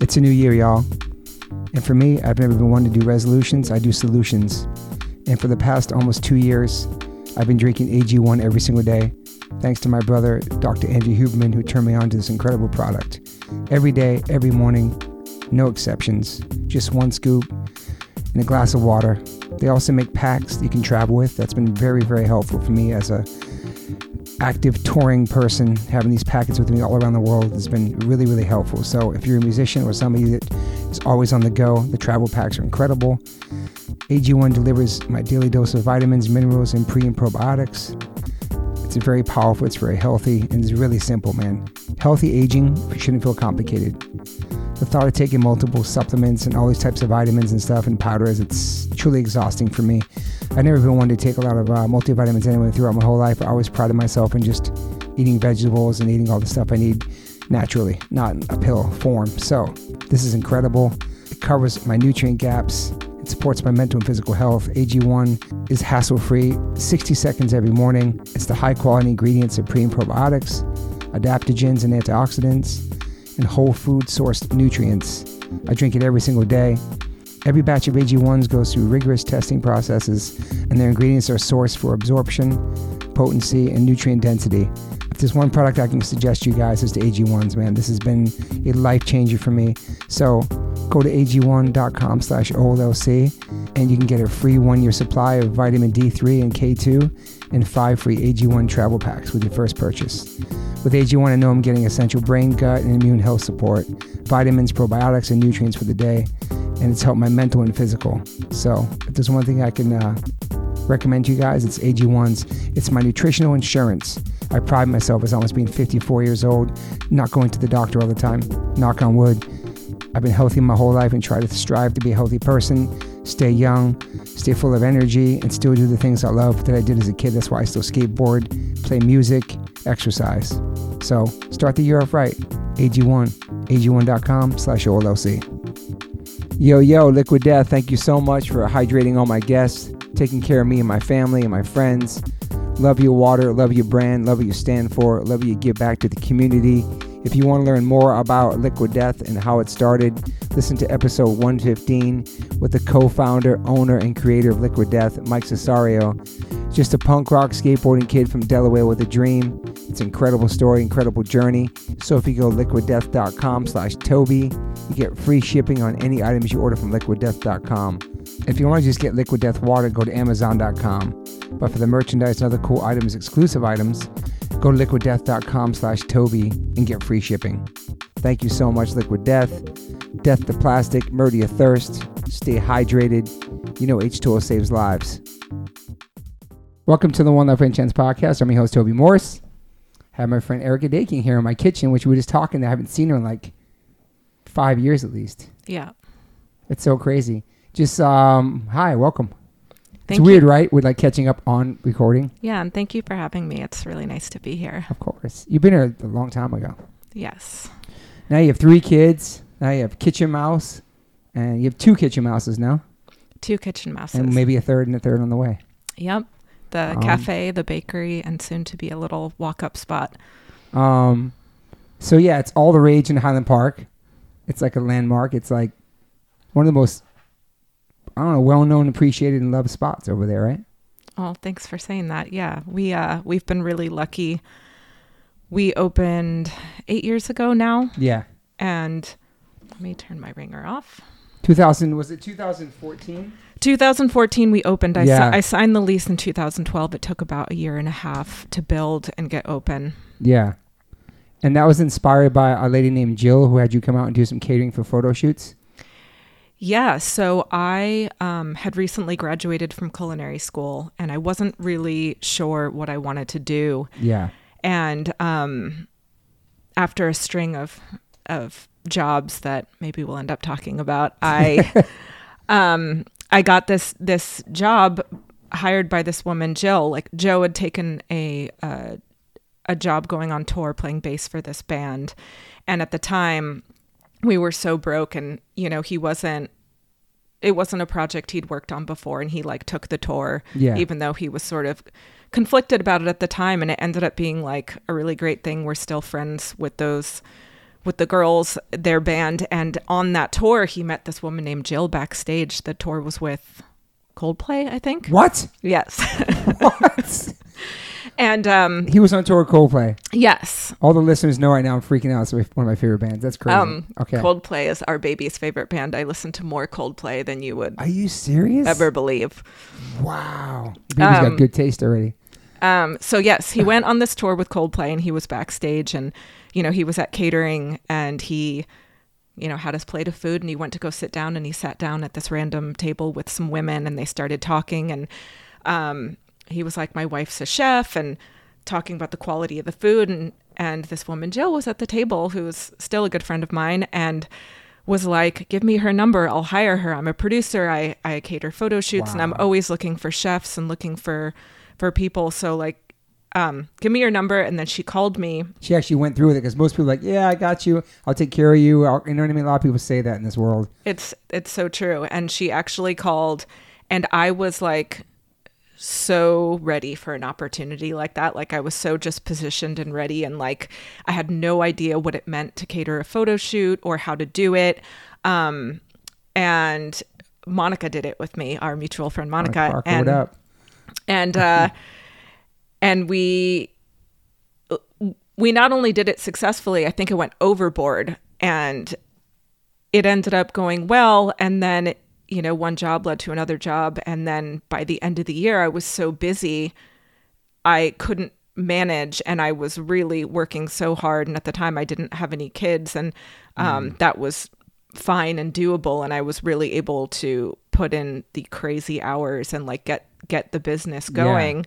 It's a new year, y'all. And for me, I've never been one to do resolutions, I do solutions. And for the past almost two years, I've been drinking AG1 every single day, thanks to my brother, Dr. Andrew Huberman, who turned me on to this incredible product. Every day, every morning, no exceptions, just one scoop and a glass of water. They also make packs you can travel with. That's been very, very helpful for me as a active touring person. Having these packets with me all around the world has been really, really helpful. So if you're a musician or somebody that is always on the go, the travel packs are incredible. AG1 delivers my daily dose of vitamins, minerals, and pre and probiotics. It's very powerful, it's very healthy, and it's really simple, man. Healthy aging shouldn't feel complicated. The thought of taking multiple supplements and all these types of vitamins and stuff and powders, it's truly exhausting for me. I've never been one to take a lot of uh, multivitamins anyway throughout my whole life. I always prided myself in just eating vegetables and eating all the stuff I need naturally, not in a pill form. So, this is incredible. It covers my nutrient gaps. It supports my mental and physical health. AG1 is hassle free, 60 seconds every morning. It's the high quality ingredients of pre and probiotics, adaptogens, and antioxidants, and whole food sourced nutrients. I drink it every single day. Every batch of AG1s goes through rigorous testing processes, and their ingredients are sourced for absorption, potency, and nutrient density. If there's one product I can suggest you guys is the AG1s, man. This has been a life changer for me. So go to ag1.com slash OLC and you can get a free one-year supply of vitamin D3 and K2 and five free AG1 travel packs with your first purchase. With AG1, I know I'm getting essential brain, gut, and immune health support, vitamins, probiotics, and nutrients for the day and it's helped my mental and physical. So if there's one thing I can uh, recommend to you guys, it's AG1's. It's my nutritional insurance. I pride myself as almost being 54 years old, not going to the doctor all the time. Knock on wood. I've been healthy my whole life and try to strive to be a healthy person, stay young, stay full of energy, and still do the things I love that I did as a kid. That's why I still skateboard, play music, exercise. So start the year off right. AG1, ag1.com slash OLC. Yo, yo, Liquid Death, thank you so much for hydrating all my guests, taking care of me and my family and my friends. Love your water, love your brand, love what you stand for, love what you give back to the community. If you want to learn more about Liquid Death and how it started, listen to episode 115 with the co founder, owner, and creator of Liquid Death, Mike Cesario. Just a punk rock skateboarding kid from Delaware with a dream. It's an incredible story, incredible journey. So if you go liquiddeath.com slash Toby, you get free shipping on any items you order from liquiddeath.com. If you want to just get Liquid Death water, go to amazon.com. But for the merchandise and other cool items, exclusive items, go to liquiddeath.com slash Toby and get free shipping. Thank you so much, Liquid Death. Death to plastic, murder your thirst, stay hydrated. You know H2O saves lives. Welcome to the One Life One Chance podcast. I'm your host, Toby Morse. I have my friend Erica Daking here in my kitchen, which we were just talking. I haven't seen her in like five years at least. Yeah. It's so crazy. Just um, hi, welcome. Thank it's weird, you. right? We're like catching up on recording. Yeah, and thank you for having me. It's really nice to be here. Of course, you've been here a long time ago. Yes. Now you have three kids. Now you have kitchen mouse, and you have two kitchen mouses now, Two kitchen mouses. and maybe a third and a third on the way. Yep. The Um, cafe, the bakery, and soon to be a little walk up spot. Um, so yeah, it's all the rage in Highland Park. It's like a landmark. It's like one of the most, I don't know, well known, appreciated, and loved spots over there, right? Oh, thanks for saying that. Yeah. We uh we've been really lucky. We opened eight years ago now, Yeah. and let me turn my ringer off. 2000 was it 2014? 2014 we opened. I, si- I signed the lease in 2012. It took about a year and a half to build and get open. Yeah. And that was inspired by a lady named Jill who had you come out and do some catering for photo shoots. Yeah, so I um, had recently graduated from culinary school and I wasn't really sure what I wanted to do. Yeah. And um, after a string of, of jobs that maybe we'll end up talking about, I, um, I got this, this job hired by this woman, Jill. Like Joe had taken a, uh, a job going on tour playing bass for this band. And at the time, we were so broke and you know he wasn't it wasn't a project he'd worked on before and he like took the tour Yeah. even though he was sort of conflicted about it at the time and it ended up being like a really great thing we're still friends with those with the girls, their band, and on that tour, he met this woman named Jill backstage. The tour was with Coldplay, I think. What? Yes, What? And um, he was on tour with Coldplay. yes, All the listeners know right now I'm freaking out. It's one of my favorite bands. That's crazy. um, okay. Coldplay is our baby's favorite band. I listen to more Coldplay than you would Are you serious? ever believe. Wow. Baby's Um, got good taste already. Um, so yes, he went on this tour with Coldplay and he was backstage and you know, he was at catering and he you know, had his plate of food and he went to go sit down and he sat down at this random table with some women and they started talking and um he was like my wife's a chef and talking about the quality of the food and and this woman Jill was at the table who's still a good friend of mine and was like, give me her number. I'll hire her. I'm a producer. I, I cater photo shoots and I'm always looking for chefs and looking for, for people. So like, um, give me your number. And then she called me. She actually went through with it because most people are like, yeah, I got you. I'll take care of you. I'll, you know what I mean? A lot of people say that in this world. It's, it's so true. And she actually called and I was like, so ready for an opportunity like that. Like I was so just positioned and ready and like I had no idea what it meant to cater a photo shoot or how to do it. Um, and Monica did it with me, our mutual friend Monica. Parker, and and uh and we we not only did it successfully i think it went overboard and it ended up going well and then you know one job led to another job and then by the end of the year i was so busy i couldn't manage and i was really working so hard and at the time i didn't have any kids and um, that was fine and doable and i was really able to put in the crazy hours and like get get the business going.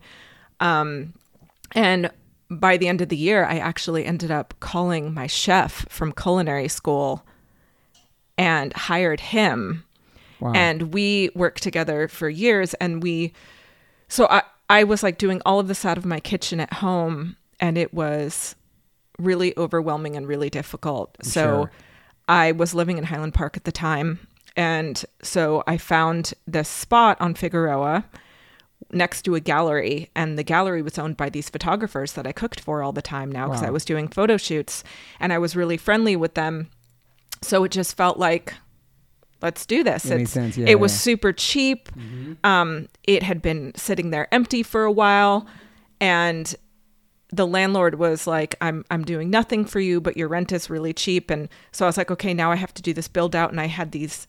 Um, and by the end of the year i actually ended up calling my chef from culinary school and hired him Wow. and we worked together for years and we so i i was like doing all of this out of my kitchen at home and it was really overwhelming and really difficult so Sure. i was living in highland park at the time and so i found this spot on figueroa next to a gallery and the gallery was owned by these photographers that i cooked for all the time now because Wow. i was doing photo shoots and i was really friendly with them so it just felt like let's do this. It It's- sense. Yeah, it was super cheap. Um it had been sitting there empty for a while. And the landlord was like i'm i'm doing nothing for you but your rent is really cheap. And so i was like okay now i have to do this build out. And i had these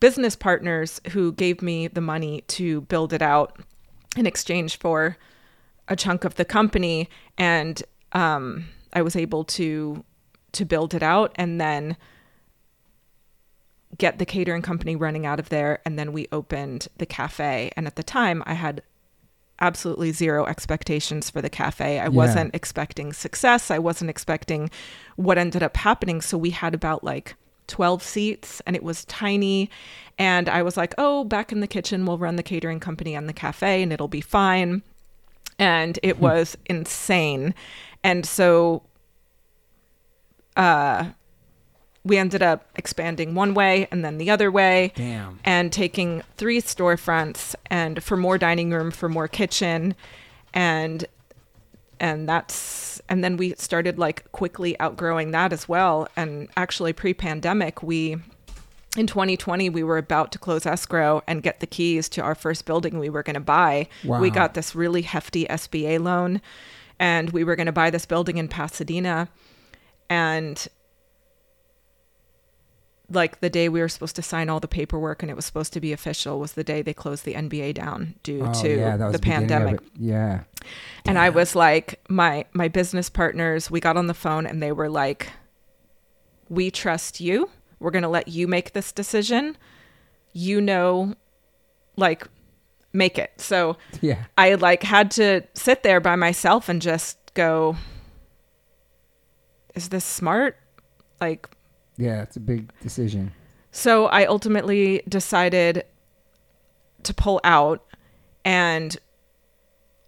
business partners who gave me the money to build it out in exchange for a chunk of the company. And um, i was able to to build it out. And then get the catering company running out of there and then we opened the cafe. And at the time i had absolutely zero expectations for the cafe. I wasn't expecting success. I wasn't expecting what ended up happening. So we had about like 12 seats and it was tiny. And i was like oh back in the kitchen we'll run the catering company and the cafe and it'll be fine. And it was insane. And so uh we ended up expanding one way and then the other way Damn. and taking three storefronts and for more dining room for more kitchen and and that's and then we started like quickly outgrowing that as well and actually pre-pandemic we in 2020 we were about to close escrow and get the keys to our first building we were going to buy Wow. we got this really hefty sba loan and we were going to buy this building in pasadena and like the day we were supposed to sign all the paperwork and it was supposed to be official was the day they closed the NBA down due Oh, to yeah, that was the beginning pandemic. Yeah. And I was like, my my business partners, we got on the phone and they were like, "We trust you. We're going to let you make this decision. You know like make it." So Yeah. I like had to sit there by myself and just go, "Is this smart?" Like Yeah. It's a big decision. So I ultimately decided to pull out. And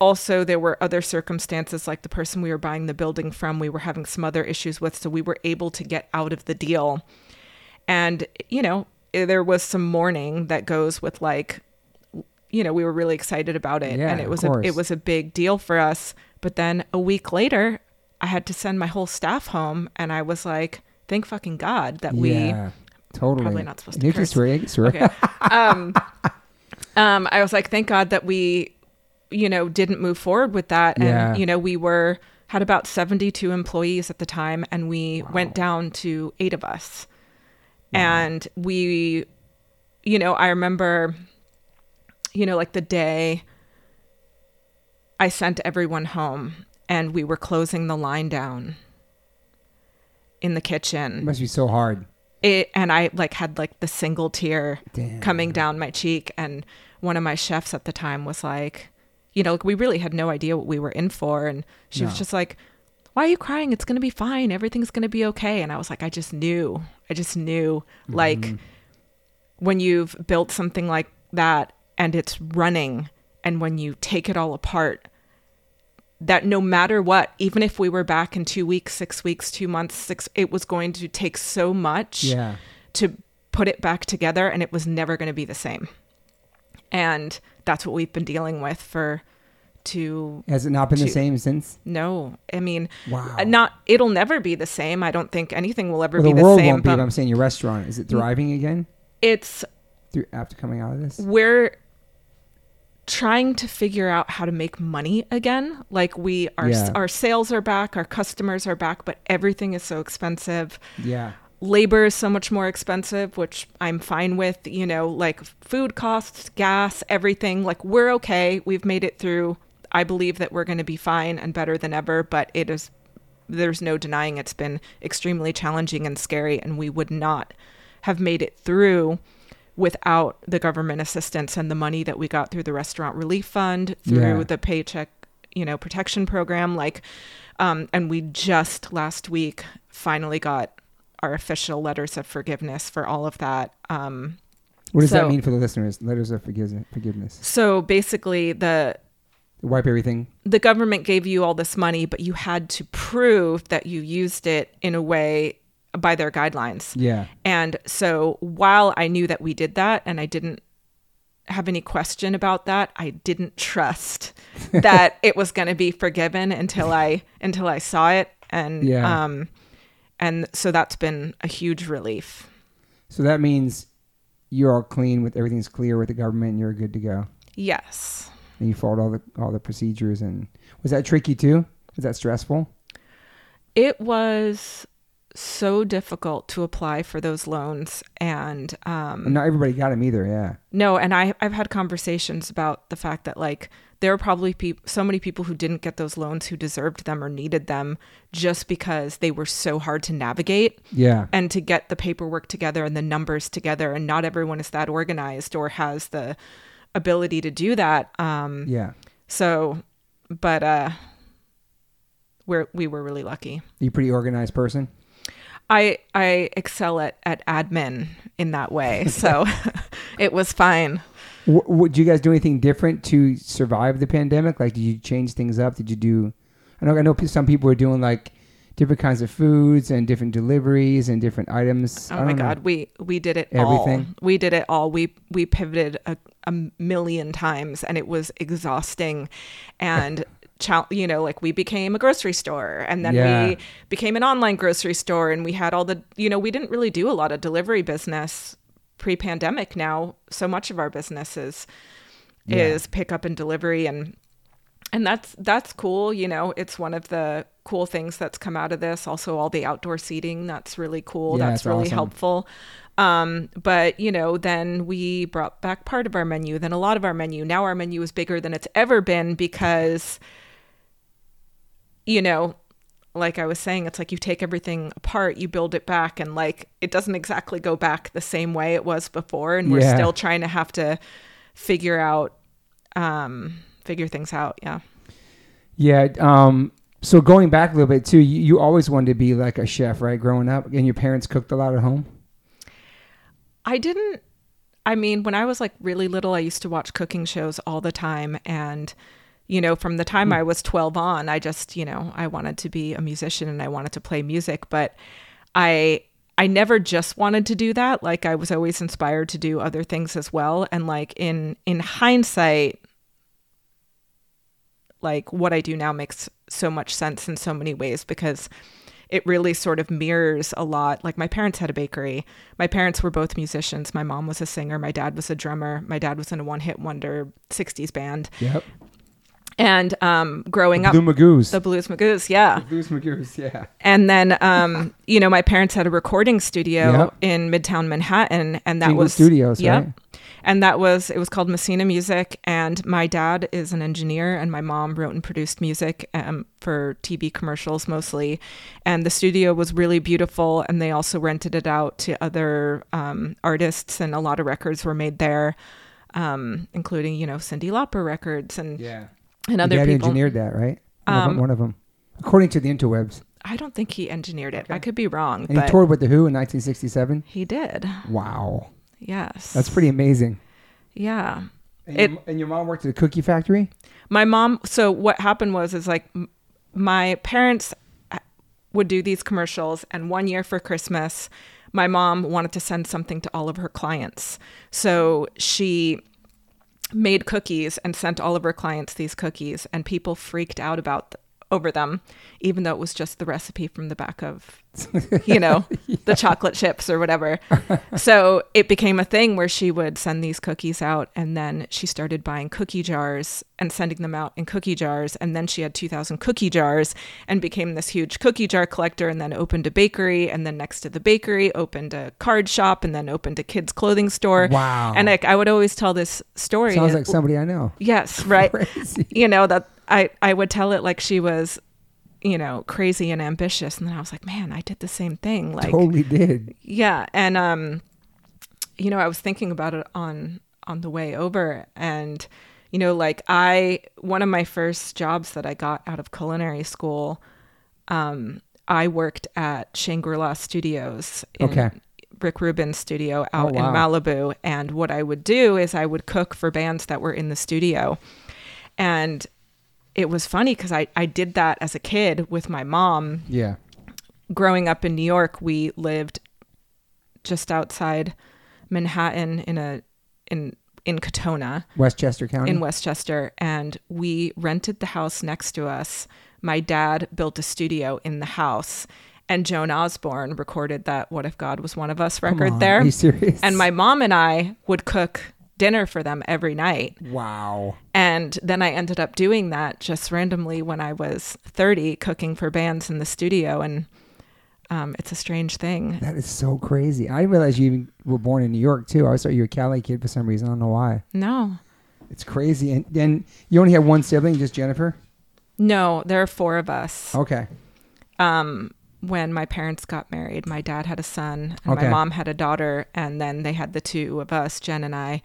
also, there were other circumstances, like the person we were buying the building from, we were having some other issues with. So we were able to get out of the deal. And, you know, eh, there was some mourning that goes with like, you know, we were really excited about it. Yeah, and it was a, it was a big deal for us. But then a week later, I had to send my whole staff home. And I was like, thank fucking God that we yeah, totally. probably not supposed to You curse. swear, swear. okay. Um, um, I was like, thank God that we, you know, didn't move forward with that. And, Yeah. you know, we were, had about 72 employees at the time and we went down to eight of us. And we, you know, I remember, you know, like the day I sent everyone home and we were closing the line down in the kitchen. It must be so hard. it and I like had like the single tear Damn. coming down my cheek and one of my chefs at the time was like you know like we really had no idea what we were in for and she was just like why are you crying? It's going to be fine. Everything's going to be okay. And I was like I just knew. I just knew. Mm-hmm. Like when you've built something like that and it's running and when you take it all apart that no matter what even if we were back in 2 weeks 6 weeks 2 months 6 it was going to take so much Yeah. to put it back together and it was never going to be the same. And that's what we've been dealing with for two. Has it not been the same since? no, I mean, Wow. uh, not it'll never be the same. I don't think anything will ever Well, the be the world same. won't be. but But I'm saying your restaurant is it thriving again it's through after coming out of this? we're trying to figure out how to make money again. Like we our Yeah. our sales are back, our customers are back, but everything is so expensive. Yeah. labor is so much more expensive, which I'm fine with, you know, like food costs, gas, everything. Like we're okay. We've made it through. I believe that we're going to be fine and better than ever, but it is there's no denying it's been extremely challenging and scary and we would not have made it through without the government assistance and the money that we got through the restaurant relief fund through Yeah. the paycheck you know protection program like um and we just last week finally got our official letters of forgiveness for all of that um What does that mean for the listeners? Letters of forgiveness. Forgiveness. so basically the Wipe everything. the government gave you all this money but you had to prove that you used it in a way by their guidelines Yeah. And so while I knew that we did that and I didn't have any question about that, I didn't trust that it was going to be forgiven until I until I saw it and Yeah. um and so that's been a huge relief. So that means you're all clean with everything's clear with the government and you're good to go. Yes. And you followed all the all the procedures and was that tricky too? Was that stressful? It was so difficult to apply for those loans and um not everybody got them either, yeah. No, and I I've had conversations about the fact that like there are probably peop- so many people who didn't get those loans who deserved them or needed them just because they were so hard to navigate Yeah. and to get the paperwork together and the numbers together and not everyone is that organized or has the ability to do that. Um Yeah. so but uh we're we were really lucky. You a pretty organized person? I I excel at at admin in that way. So it was fine. W- w- did you guys do anything different to survive the pandemic? Like, did you change things up? Did you do? I know. I know. Some people were doing like different kinds of foods and different deliveries and different items. Oh my know. god, we we did it Everything? all. We did it all. We we pivoted a, a million times and it was exhausting and you know like we became a grocery store and then Yeah. we became an online grocery store and we had all the you know we didn't really do a lot of delivery business pre-pandemic now so much of our business is Yeah. is pickup and delivery and and that's that's cool you know it's one of the cool things that's come out of this also all the outdoor seating that's really cool Yeah, that's really awesome. helpful um but you know then we brought back part of our menu then a lot of our menu now our menu is bigger than it's ever been because you know like i was saying it's like you take everything apart you build it back and like it doesn't exactly go back the same way it was before and we're Yeah. still trying to have to figure out um figure things out yeah Yeah. Um. So going back a little bit too, you, you always wanted to be like a chef, right? Growing up, and your parents cooked a lot at home. I didn't. I mean, when I was like really little, I used to watch cooking shows all the time. And, you know, from the time hmm. I was 12 on, I just, you know, I wanted to be a musician and I wanted to play music. But I, I never just wanted to do that. Like I was always inspired to do other things as well. And like in, in hindsight, like what I do now makes so much sense in so many ways because it really sort of mirrors a lot. Like my parents had a bakery. My parents were both musicians. My mom was a singer. My dad was a drummer. My dad was in a one hit wonder 60s band. Yep. And um, growing up, Blue Magoos. the Blues Magoos, yeah. Blues Magoos, yeah. And then, um, you know, my parents had a recording studio Yep. in Midtown Manhattan, and that Jingle was Studios, Yep. right? And that was it was called Messina Music. And my dad is an engineer, and my mom wrote and produced music um, for TV commercials mostly. And the studio was really beautiful, and they also rented it out to other um, artists, and a lot of records were made there, um, including you know Cyndi Lauper records and Yeah. And Your other dad people. engineered that, right? One of them- Um, one of them. According to the interwebs. I don't think he engineered it. Okay. I could be wrong, And but he toured with The Who in 1967. he did. Wow. Yes, That's pretty amazing. Yeah. And, It- your, and your mom worked at a cookie factory? my mom so what happened was is like my parents uh, would do these commercials and one year for christmas my mom wanted to send something to all of her clients so she made cookies and sent all of her clients these cookies and people freaked out about over them even though it was just the recipe from the back of you know the chocolate chips or whatever so it became a thing where she would send these cookies out and then she started buying cookie jars and sending them out in cookie jars and then she had 2000 cookie jars and became this huge cookie jar collector and then opened a bakery and then next to the bakery opened a card shop and then opened a kids clothing store Wow. and like i would always tell this story Sounds like somebody I know. yes right Crazy. you know that i i would tell it like she was you know crazy and ambitious and then i was like man i did the same thing like totally did. yeah and um you know i was thinking about it on on the way over and you know like i one of my first jobs that i got out of culinary school um i worked at shangri-la studios in Okay. rick rubin's studio out Oh, wow. in malibu and what i would do is i would cook for bands that were in the studio and it was funny because I, I did that as a kid with my mom Yeah. growing up in New York, we lived just outside Manhattan in a in in Katonah Westchester County. in Westchester and we rented the house next to us. My dad built a studio in the house and Joan Osborne recorded that What If God Was One of Us record on, there. Are you serious? And my mom and I would cook dinner for them every night. Wow. And then I ended up doing that just randomly when I was 30, cooking for bands in the studio. And um, it's a strange thing. That is so crazy. I didn't realize you even were born in New York too. I always thought you were a Cali kid for some reason. I don't know why. No, It's crazy. And then you only have one sibling, just Jennifer. no, there are four of us. Okay. Um, when my parents got married, my dad had a son and Okay. my mom had a daughter. And then they had the two of us, Jen and I.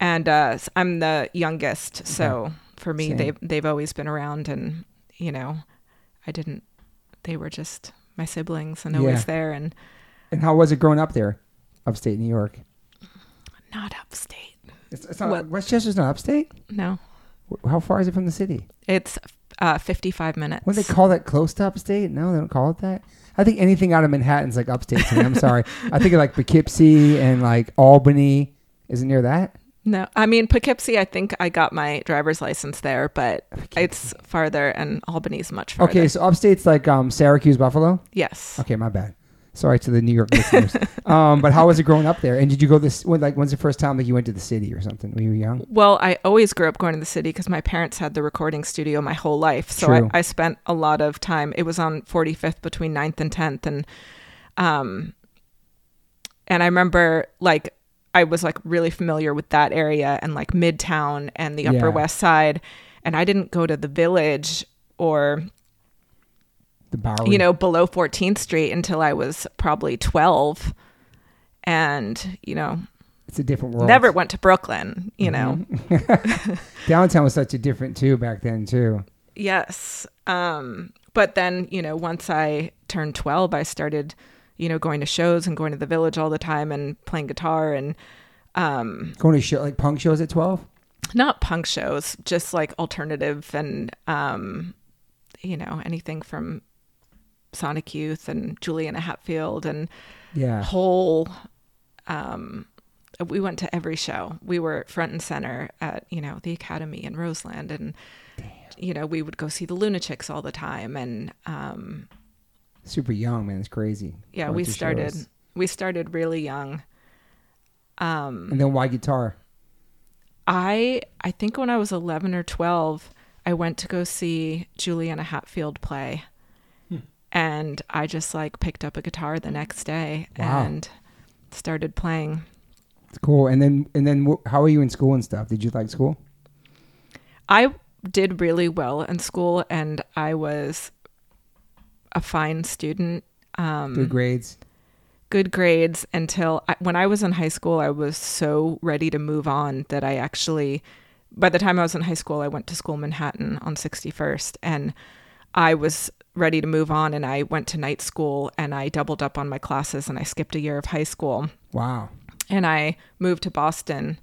And uh, I'm the youngest. So for me, Same. they've, they've always been around. And, you know, I didn't, they were just my siblings and always Yeah. there. And And how was it growing up there, upstate New York? not upstate. It's, it's not What? Westchester's not upstate. No, How far is it from the city? it's uh, 55 minutes. What do they call that close to upstate? No, they don't call it that. I think anything out of Manhattan's like upstate to me. I'm sorry. I think of like Poughkeepsie and like Albany. Is it near that? no, I mean, Poughkeepsie, I think I got my driver's license there, but it's farther and Albany's much farther. Okay, so upstate's like um, Syracuse, Buffalo. Yes. Okay, my bad. Sorry to the New York listeners. Um, but how was it growing up there? And did you go this? When, like, when's the first time like you went to the city or something? When you were young? Well, I always grew up going to the city because my parents had the recording studio my whole life. So I, I spent a lot of time. It was on 45th between 9th and 10th. And, um, and I remember like I was like really familiar with that area and like Midtown and the Yeah. Upper West Side. And I didn't go to the village or, The Bowery. you know, below 14th Street until I was probably 12. And, you know, it's a different world. never went to Brooklyn, you know. Mhm. Downtown was such a different too back then too. Yes. Um, but then, you know, once I turned 12, I started, you know, going to shows and going to the village all the time and playing guitar and um, Going to show like punk shows at twelve. not punk shows, just like alternative and, um, you know, anything from Sonic Youth and Juliana Hatfield and Yeah. whole um we went to every show we were front and center at you know the academy in roseland and you know we would go see the lunachicks all the time and um Super young, man. It's crazy. Yeah, Going we started shows. we started really young. Um, And then why guitar? I I think when I was 11 or 12, I went to go see Juliana Hatfield play. And I just like picked up a guitar the next day Wow. and started playing. It's cool. And then and then wh- how are you in school and stuff? Did you like school? I did really well in school and I was a fine student. Um, Good grades. good grades until I, when I was in high school, I was so ready to move on that I actually, by the time I was in high school, I went to school in Manhattan on 61st and I was ready to move on and I went to night school and I doubled up on my classes and I skipped a year of high school Wow. and I moved to Boston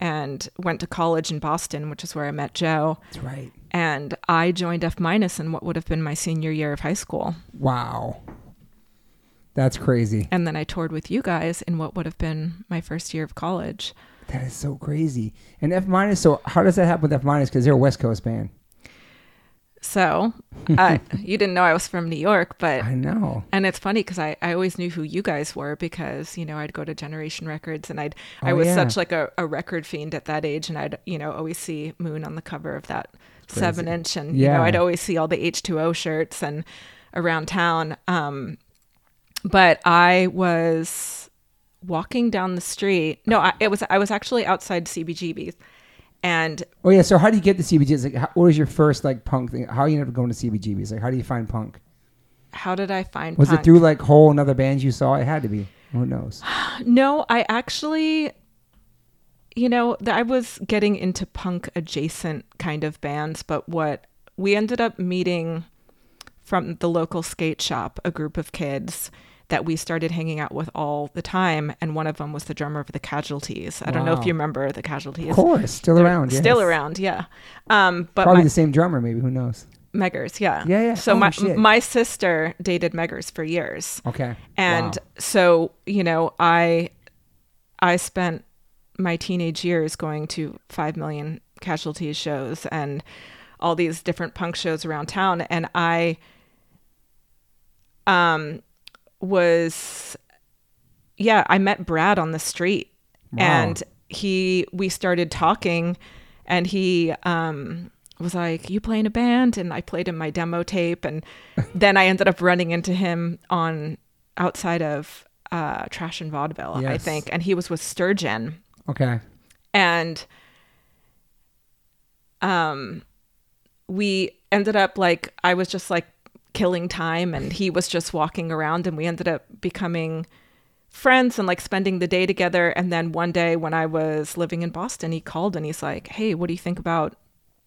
and went to college in Boston, which is where I met Joe. That's right. And I joined F minus in what would have been my senior year of high school. Wow. That's crazy. And then I toured with you guys in what would have been my first year of college. That is so crazy. And F minus. So how does that happen with F minus? Because they're a West Coast band. So uh, you didn't know I was from New York, but I know. and it's funny because I, I always knew who you guys were because you know I'd go to Generation Records and I'd I Oh, was yeah. such like a, a record fiend at that age and I'd you know always see Moon on the cover of that seven inch and you know I'd always see all the H two O shirts and around town. Um, but I was walking down the street. No, I, it was I was actually outside CBGB's and Oh yeah. So how do you get to CBGBs? Like, how, what was your first like punk thing? How you ended up going to CBGBs? Like, how do you find punk? how did I find punk? Was punk? it through like whole and other bands you saw? It had to be. Who knows? No, I actually, you know, th- I was getting into punk adjacent kind of bands, but what we ended up meeting from the local skate shop, a group of kids that we started hanging out with all the time, and one of them was the drummer of the Casualties. I don't know if you remember the Casualties. Of course, still They're around. Yes. Still around, yeah. Um, but Probably my, the same drummer, maybe. Who knows? Meggers, yeah. Yeah, yeah. So Oh, my shit. my sister dated Meggers for years. Okay. And Wow. so, you know, I I spent my teenage years going to 5 million casualties shows and all these different punk shows around town and I um was yeah, I met Brad on the street Wow. and he we started talking and he um was like you play in a band and i played him my demo tape and then i ended up running into him on outside of uh trash and vaudeville i think and he was with sturgeon Okay. and um we ended up like i was just like killing time and he was just walking around and we ended up becoming friends and like spending the day together. And then one day when i was living in boston he called and he's like hey what do you think about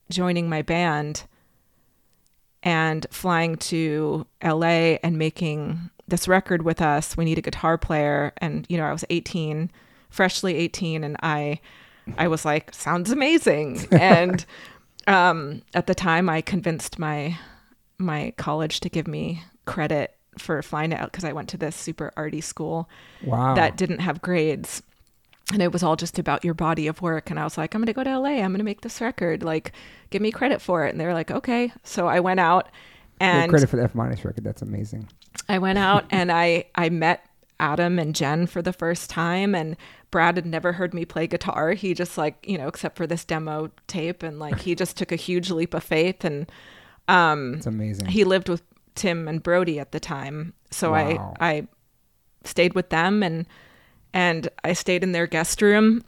joining my band and flying to la and making this record with us? We need a guitar player. And you know i was 18 freshly 18 and i i was like sounds amazing. And um at the time i convinced my my college to give me credit for flying out because i went to this super arty school Wow. that didn't have grades and it was all just about your body of work and i was like i'm going to go to la i'm going to make this record like give me credit for it and they were like okay so i went out and credit for the F minus record. That's amazing. I went out and I I met Adam and Jen for the first time and Brad had never heard me play guitar. He just like, you know, except for this demo tape and like he just took a huge leap of faith and um It's amazing. he lived with Tim and Brody at the time. So Wow. I I stayed with them and and I stayed in their guest room.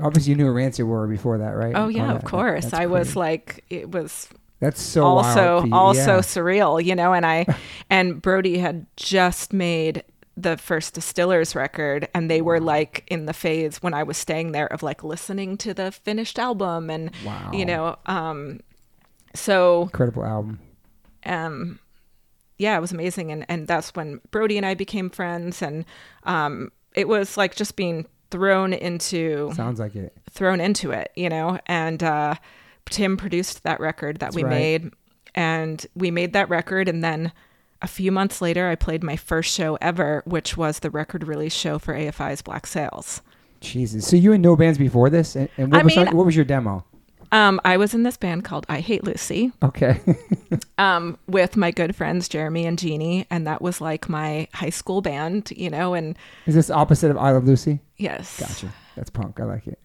Obviously, you knew who Rancid were before that, right? Oh yeah, that- of that- course. that's I was like it was That's so also wild also Yeah. surreal, you know. And I and Brody had just made the first Distillers record, and they were like in the phase when I was staying there of like listening to the finished album, and Wow. you know, um, so incredible album. um, yeah, it was amazing, and and that's when Brody and I became friends, and um, it was like just being thrown into Sounds like it. thrown into it, you know. And uh, Tim produced that record that we right. made, and we made that record. And then a few months later, I played my first show ever, which was the record release show for AFI's Black Sails. Jesus. So you had no bands before this, and, and what I was mean- what was your demo? Um, I was in this band called I Hate Lucy Okay. um, with my good friends Jeremy and Jeannie, and that was like my high school band, you know. And Is this opposite of I Love Lucy? yes, Gotcha. That's punk. I like it.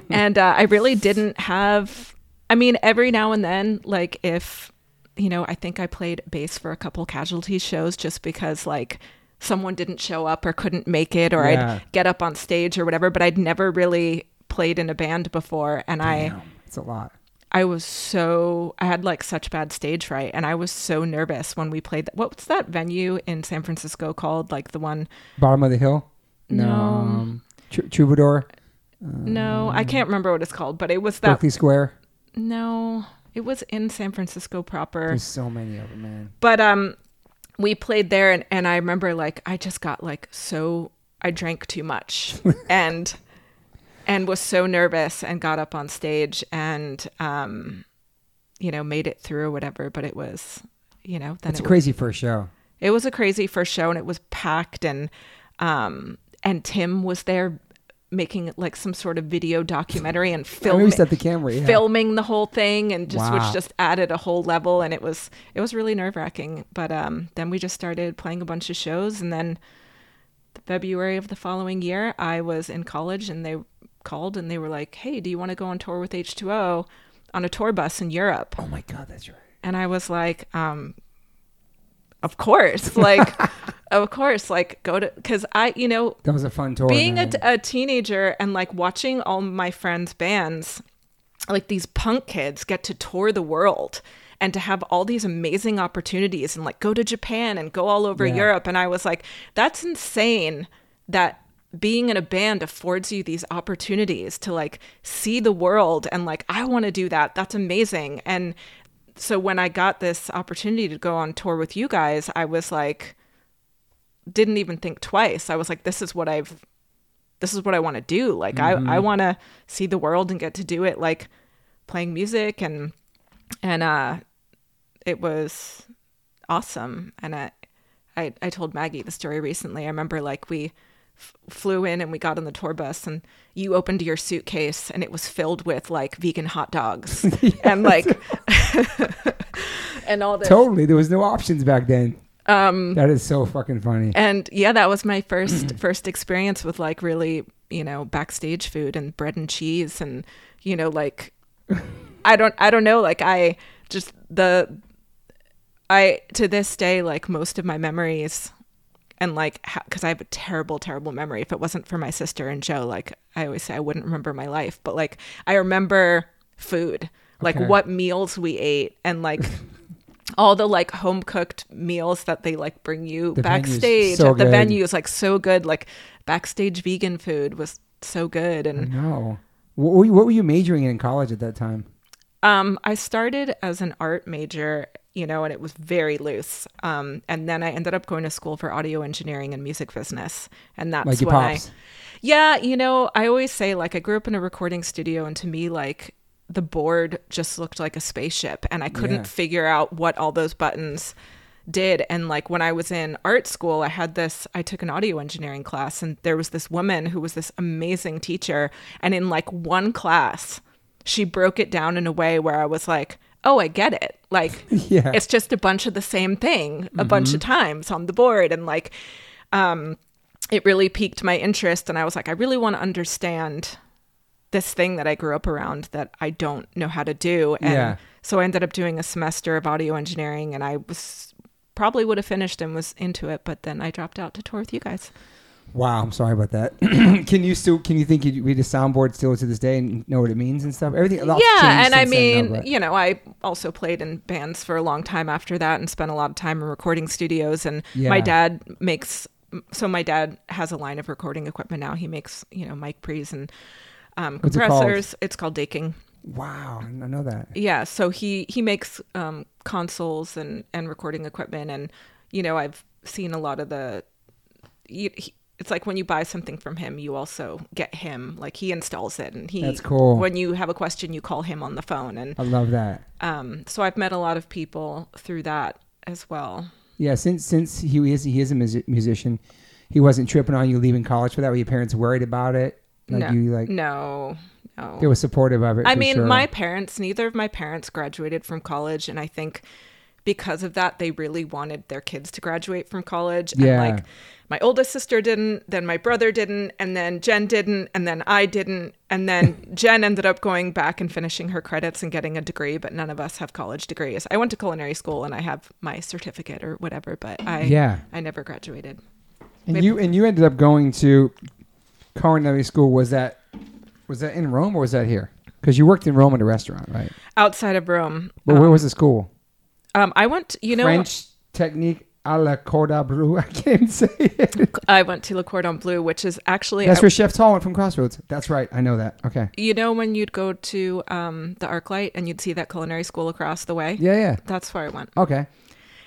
and uh, I really didn't have. I mean, every now and then, like if you know, I think I played bass for a couple casualty shows just because like someone didn't show up or couldn't make it, or Yeah. I'd get up on stage or whatever. But I'd never really played in a band before, and I it's a lot. I was so I had like such bad stage fright and I was so nervous when we played that. What's that venue in San Francisco called? Like the one Bottom of the hill. No. Um, Tr- Troubadour. No, I can't remember what it's called, but it was that Berkeley Square. No, it was in San Francisco proper. There's so many of them, man. But um we played there and and I remember like I just got like so I drank too much and and was so nervous and got up on stage and um you know made it through or whatever but it was you know that's it a crazy first show. it was a crazy first show and it was packed and um and Tim was there making like some sort of video documentary and filming the camera. Yeah. filming the whole thing and just Wow. which just added a whole level and it was it was really nerve-wracking but um then we just started playing a bunch of shows and then February of the following year I was in college and they called and they were like hey do you want to go on tour with H2O on a tour bus in Europe Oh my god, that's right. and I was like, um, of course, like, of course, like go to, cause I, you know, That was a fun tour. being a, a teenager and like watching all my friends' bands, like these punk kids get to tour the world and to have all these amazing opportunities and like go to Japan and go all over Yeah. Europe. And I was like, that's insane that being in a band affords you these opportunities to like see the world and like, I want to do that. That's amazing. And so when I got this opportunity to go on tour with you guys, I was like, didn't even think twice. I was like, this is what I've this is what I want to do. Like I, I want to see the world and get to do it like playing music and and uh it was awesome and I I, I told Maggie the story recently. I remember like we f- flew in and we got on the tour bus and you opened your suitcase and it was filled with like vegan hot dogs and like and all this totally. There was no options back then. Um, that is so fucking funny. and yeah that was my first first experience with like really you know backstage food and bread and cheese and you know like i don't i don't know like i just the i to this day like most of my memories and like because i have a terrible terrible memory if it wasn't for my sister and joe like i always say i wouldn't remember my life but like i remember food like Okay. what meals we ate and like all the like home cooked meals that they like bring you The backstage so at the good. venue is like so good like backstage vegan food was so good and No. What were, you, what were you majoring in in college at that time? Um, I started as an art major, you know, and it was very loose. Um, and then I ended up going to school for audio engineering and music business, and that's Like when pops. I, yeah, you know, I always say like I grew up in a recording studio, and to me, like the board just looked like a spaceship, and I couldn't Yeah. figure out what all those buttons did and like when i was in art school i had this i took an audio engineering class and there was this woman who was this amazing teacher and in like one class she broke it down in a way where i was like oh i get it. Like Yeah. it's just a bunch of the same thing a bunch of times on the board. And like um it really piqued my interest. And i was like i really want to understand this thing that i grew up around that i don't know how to do. And Yeah. so i ended up doing a semester of audio engineering and i was probably would have finished and was into it but then i dropped out to tour with you guys Wow, I'm sorry about that. can you still can you think you read a soundboard still to this day and know what it means and stuff? Everything. yeah and i then, mean you know i also played in bands for a long time after that and spent a lot of time in recording studios and my dad makes so my dad has a line of recording equipment now he makes you know mic pre's and um, What's it called? compressors it's called daking wow, I know that. yeah so he he makes um consoles and and recording equipment and you know i've seen a lot of the he, he- it's like when you buy something from him you also get him like he installs it and he That's cool. when you have a question you call him on the phone and I love that. um so i've met a lot of people through that as well Yeah, since since he is he is a music, musician, he wasn't tripping on you leaving college for that. Were your parents worried about it? Like no, you like no, no. they were supportive of it. I mean, sure. my parents, neither of my parents graduated from college. And I think because of that, they really wanted their kids to graduate from college. Yeah. And like my oldest sister didn't, then my brother didn't, and then Jen didn't, and then I didn't. And then Jen ended up going back and finishing her credits and getting a degree, but none of us have college degrees. I went to culinary school and I have my certificate or whatever, but I yeah. I never graduated. And Maybe- you and you ended up going to culinary school. Was that was that in Rome or was that here? Because you worked in Rome at a restaurant, right? Outside of Rome. But where um, was the school? Um, I went, you know, French technique à la cordon bleu. I can't say it. I went to Le Cordon Bleu, which is actually That's I- where Chef Tal went from Crossroads. That's right. I know that. Okay. You know when you'd go to um, the ArcLight and you'd see that culinary school across the way? Yeah, yeah. That's where I went. Okay.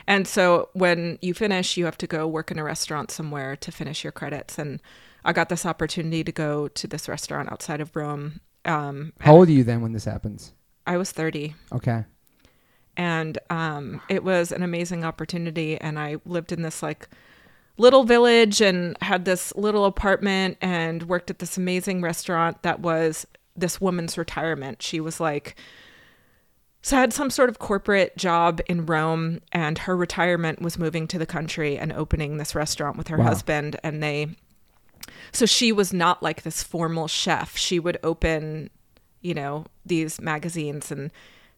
And so when you finish, you have to go work in a restaurant somewhere to finish your credits. And I got this opportunity to go to this restaurant outside of Rome. Um, How old are you then when this happens? I was 30. Okay. And um, it was an amazing opportunity and i lived in this like little village and had this little apartment and worked at this amazing restaurant that was this woman's retirement she was like so I had some sort of corporate job in rome and her retirement was moving to the country and opening this restaurant with her Wow. husband and they so she was not like this formal chef she would open you know these magazines and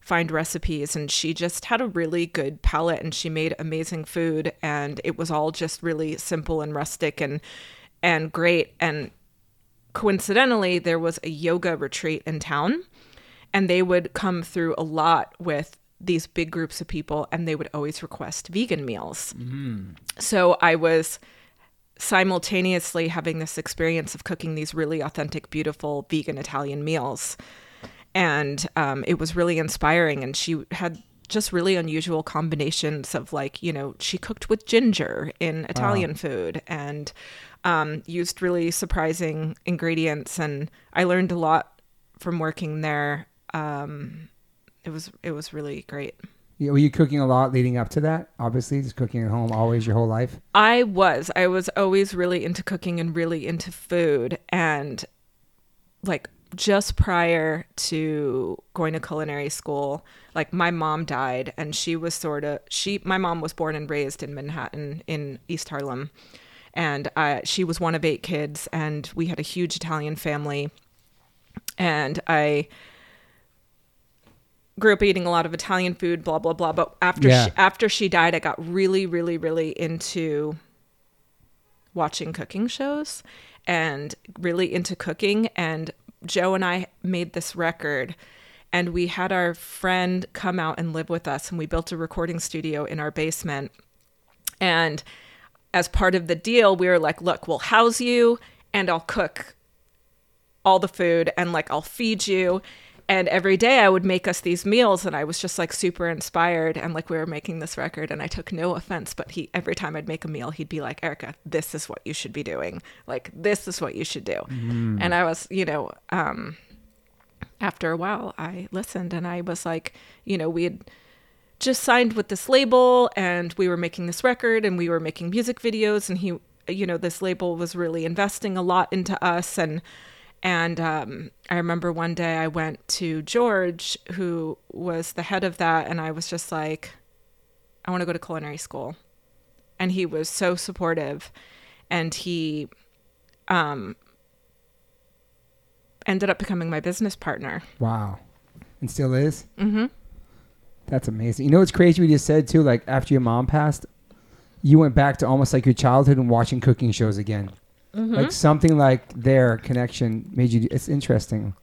find recipes and she just had a really good palate and she made amazing food and it was all just really simple and rustic and and great. And coincidentally there was a yoga retreat in town and they would come through a lot with these big groups of people and they would always request vegan meals. Mm-hmm. So i was simultaneously having this experience of cooking these really authentic beautiful vegan italian meals and um, it was really inspiring and she had just really unusual combinations of like you know she cooked with ginger in italian food and um, used really surprising ingredients and i learned a lot from working there um, it was it was really great Yeah, were you cooking a lot leading up to that? Obviously, just cooking at home always your whole life. I was. I was always really into cooking and really into food. And like just prior to going to culinary school, like my mom died and she was sort of she my mom was born and raised in Manhattan in East Harlem. And uh, she was one of eight kids and we had a huge Italian family. And I grew up eating a lot of Italian food, blah blah blah. But after Yeah. she, after she died, I got really, really, really into watching cooking shows and really into cooking. And Joe and I made this record, and we had our friend come out and live with us, and we built a recording studio in our basement. And as part of the deal, we were like, look, we'll house you and I'll cook all the food and like I'll feed you. And every day I would make us these meals and I was just like super inspired and like we were making this record and I took no offense, but he every time I'd make a meal, he'd be like, Erica, this is what you should be doing. Like this is what you should do. And I was, you know, um after a while I listened and I was like, you know, we had just signed with this label and we were making this record and we were making music videos and he you know this label was really investing a lot into us and and um, I remember one day I went to George, who was the head of that, and I was just like, I want to go to culinary school. And he was so supportive. And he um, ended up becoming my business partner. Wow. And still is? Mm-hmm. That's amazing. You know what's crazy we just said too? Like after your mom passed, you went back to almost like your childhood and watching cooking shows again. Mm-hmm. Like something like their connection made you. It's interesting.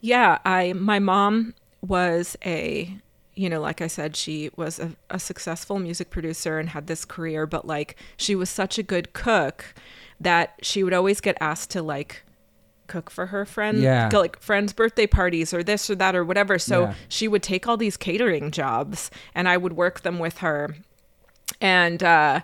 Yeah, I my mom was a you know, like I said, she was a, a successful music producer and had this career, but like she was such a good cook that she would always get asked to like cook for her friend Yeah. like friends birthday parties or this or that or whatever so Yeah. she would take all these catering jobs and i would work them with her and uh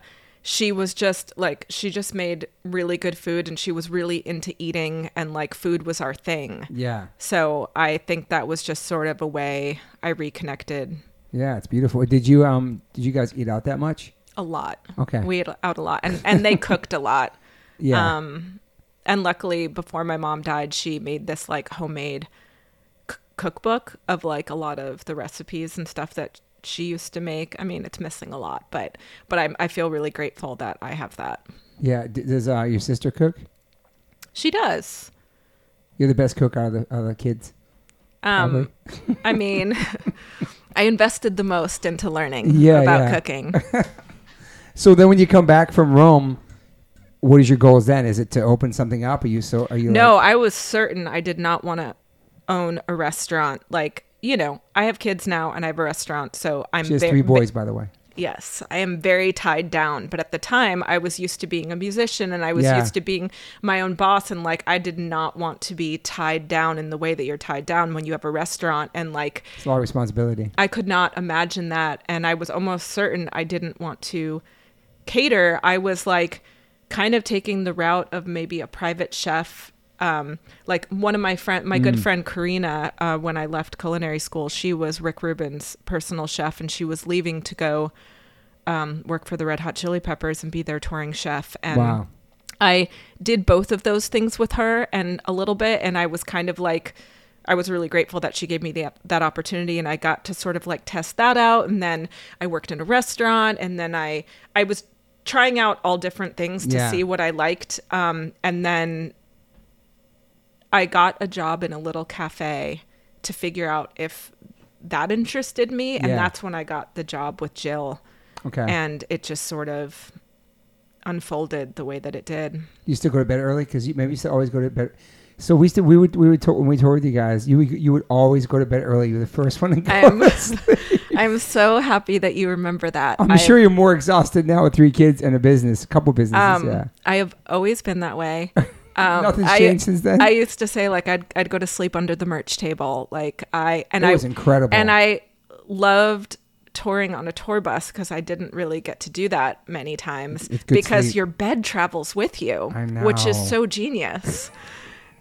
she was just like she just made really good food and she was really into eating and like food was our thing Yeah. so I think that was just sort of a way I reconnected Yeah, it's beautiful. Did you um did you guys eat out that much? a lot. Okay. We ate out a lot and, and they cooked a lot. yeah. Um, and luckily, before my mom died, she made this like homemade c- cookbook of like a lot of the recipes and stuff that she used to make. I mean, it's missing a lot, but but I I feel really grateful that I have that. Yeah. D- does uh, your sister cook? She does. You're the best cook out of the, out of the kids. Um, I mean, I invested the most into learning Yeah, about yeah. cooking. So then, when you come back from Rome, what is your goals then? Is it to open something up? Are you so? Are you? No, like- I was certain I did not want to own a restaurant. Like, you know, I have kids now and I have a restaurant, so I'm she has ve- three boys, by the way. Yes, I am very tied down. But at the time, I was used to being a musician and I was Yeah. used to being my own boss. And like, I did not want to be tied down in the way that you're tied down when you have a restaurant. And like, It's a lot of responsibility. I could not imagine that. And I was almost certain I didn't want to cater. I was like kind of taking the route of maybe a private chef. Um, like one of my friend, my good friend Karina, uh, when I left culinary school, she was Rick Rubin's personal chef, and she was leaving to go um, work for the Red Hot Chili Peppers and be their touring chef. And Wow. I did both of those things with her and a little bit, and I was kind of like, I was really grateful that she gave me the, that opportunity, and I got to sort of like test that out. And then I worked in a restaurant, and then I I was trying out all different things to Yeah. see what I liked. Um, and then I got a job in a little cafe to figure out if that interested me, and Yeah. that's when I got the job with Jill, Okay. and it just sort of unfolded the way that it did. you still go to bed early because you maybe you still always go to bed. So we still we would we would talk, when we toured with you guys. You would, you would always go to bed early. You're the first one to go. I'm to. I'm so happy that you remember that. I'm I- sure you're more exhausted now with three kids and a business, a couple businesses. Um, yeah. I have always been that way. Um, Nothing's I, changed since then. I used to say like I'd I'd go to sleep under the merch table, like I and it I was incredible. and I loved touring on a tour bus because I didn't really get to do that many times because sleep. your bed travels with you, which is so genius.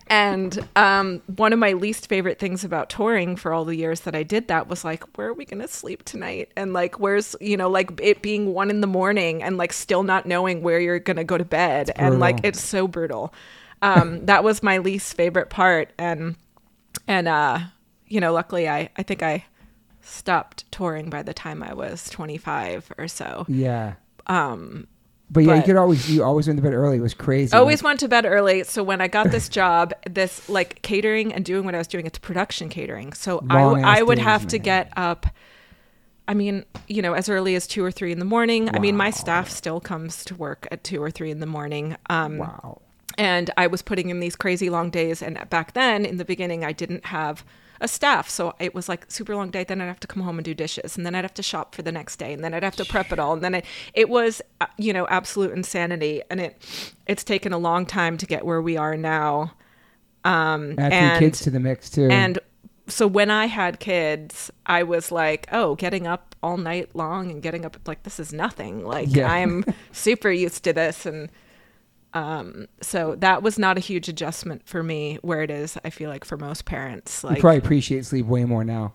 And um, one of my least favorite things about touring for all the years that I did that was like, where are we going to sleep tonight? And like, where's, you know, like it being one in the morning and like still not knowing where you're going to go to bed. And like, it's so brutal. Um, that was my least favorite part. And, and, uh, you know, luckily I, I think I stopped touring by the time I was 25 or so. yeah. Um, But yeah, you could always you always went to bed early. It was crazy. always Like, went to bed early. So when I got this job, this like catering and doing what I was doing, it's production catering. So I, I would days, have to get up. I mean, you know, as early as two or three in the morning. I mean, my staff still comes to work at two or three in the morning. Um, wow. And I was putting in these crazy long days. And back then, in the beginning, I didn't have a staff, so it was like super long day. Then I'd have to come home and do dishes, and then I'd have to shop for the next day, and then I'd have to prep it all, and then it it was uh, you know absolute insanity, and it it's taken a long time to get where we are now. Um, Add and kids to the mix too. and so when I had kids, I was like, oh, getting up all night long and getting up like this is nothing. Like Yeah. I'm super used to this and um so that was not a huge adjustment for me where it is I feel like for most parents Like you probably appreciate sleep way more now.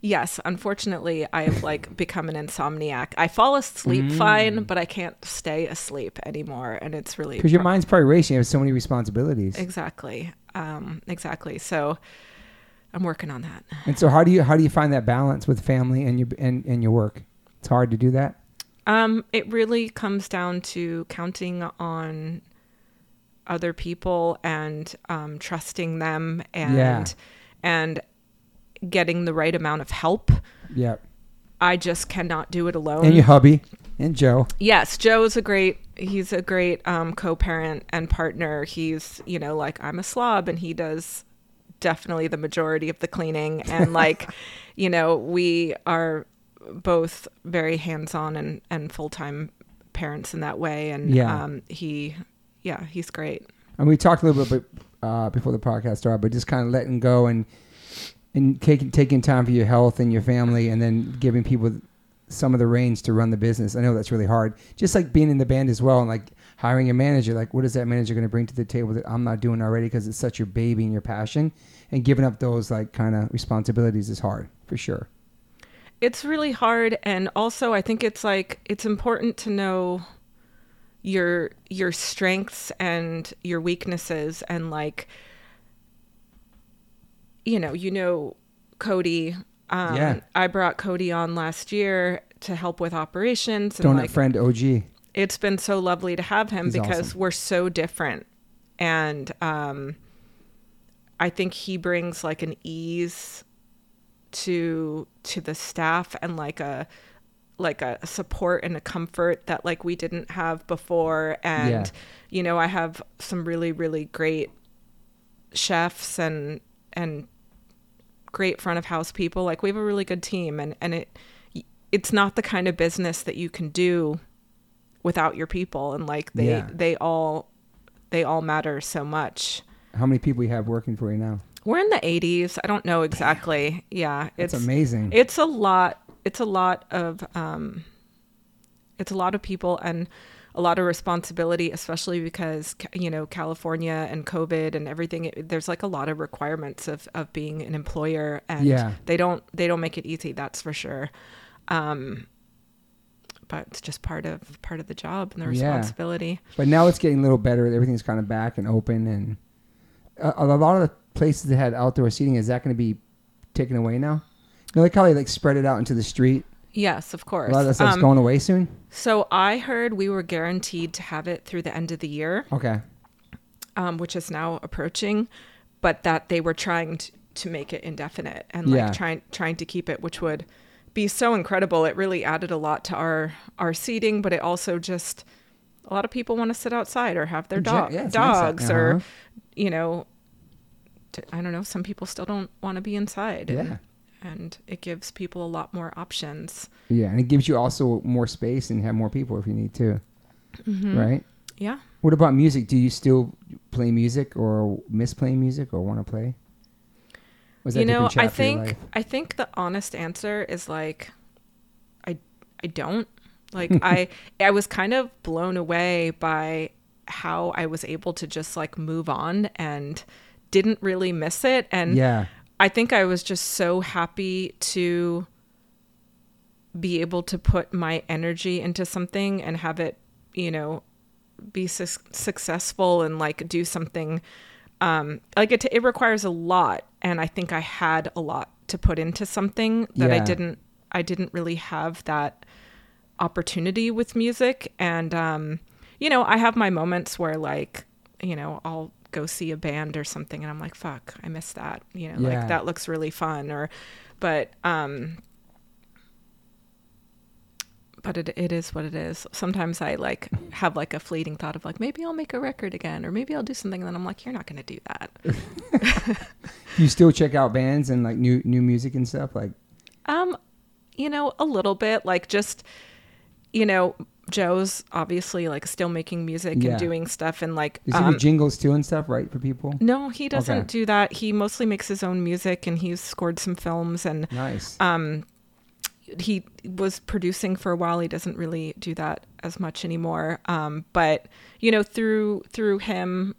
yes unfortunately I have like become an insomniac I fall asleep fine but I can't stay asleep anymore and it's really Because your mind's probably racing. You have so many responsibilities. exactly um exactly so I'm working on that And so how do you how do you find that balance with family and your and, and your work? It's hard to do that. Um, it really comes down to counting on other people and um, trusting them and Yeah. and getting the right amount of help. Yeah. I just cannot do it alone. And your hubby and Joe. yes, Joe is a great he's a great um, co-parent and partner. He's, you know, like I'm a slob and he does definitely the majority of the cleaning and like, you know, we are both very hands-on and and full-time parents in that way and Yeah. um he yeah, he's great. And we talked a little bit uh, before the podcast started, but just kind of letting go and and taking taking time for your health and your family, and then giving people some of the reins to run the business. I know that's really hard. Just like being in the band as well, and like hiring a manager. Like, what is that manager going to bring to the table that I'm not doing already? Because it's such your baby and your passion, and giving up those like kind of responsibilities is hard for sure. It's really hard and also I think it's like it's important to know your your strengths and your weaknesses and like you know you know cody um Yeah. i brought cody on last year to help with operations and Donut like friend OG. it's been so lovely to have him He's because awesome. we're so different and um i think he brings like an ease to to the staff and like a like a support and a comfort that like we didn't have before and Yeah. you know i have some really really great chefs and and great front of house people like we have a really good team and and it it's not the kind of business that you can do without your people and like they Yeah. they all they all matter so much How many people you have working for you now? We're in the 80s i don't know exactly yeah It's it's amazing. it's a lot it's a lot of um it's a lot of people and a lot of responsibility especially because you know california and covid and everything it, there's like a lot of requirements of of being an employer and Yeah. they don't they don't make it easy that's for sure um but it's just part of part of the job and the Yeah. responsibility But now it's getting a little better. Everything's kind of back and open, and a, a lot of the places that had outdoor seating is that going to be taken away now? Know, like how like spread it out into the street. yes of course A lot of that stuff's Um, going away soon. so i heard we were guaranteed to have it through the end of the year Okay. um, which is now approaching, but that they were trying to, to make it indefinite and like Yeah. trying trying to keep it, which would be so incredible. It really added a lot to our our seating, but it also just a lot of people want to sit outside or have their dog yeah, it's nice dogs or uh-huh. You know I don't know. Some people still don't want to be inside. Yeah. And, and it gives people a lot more options. Yeah, and it gives you also more space and have more people if you need to. Mm-hmm. Right. Yeah. What about music? Do you still play music or miss playing music or want to play? Was that you know, I chapter of your think? I think the honest answer is like I I don't. Like I I was kind of blown away by how I was able to just like move on and didn't really miss it. And Yeah. I think I was just so happy to be able to put my energy into something and have it, you know, be su- successful and like do something um like it it requires a lot. And I think I had a lot to put into something that I didn't I didn't really have that opportunity with music. And um you know, I have my moments where like, you know, I'll go see a band or something and I'm like, fuck, I missed that. You know, Yeah. like that looks really fun or but um but it, it is what it is. Sometimes I like have like a fleeting thought of like maybe I'll make a record again or maybe I'll do something and then I'm like you're not going to do that. You still check out bands and like new new music and stuff? Like Um, you know, a little bit like just, you know, Joe's obviously like still making music Yeah. and doing stuff and like, does he um, do jingles too and stuff, right, for people? no, he doesn't Okay. do that. He mostly makes his own music and he's scored some films and Nice. um, he was producing for a while. He doesn't really do that as much anymore. Um, but you know, through through him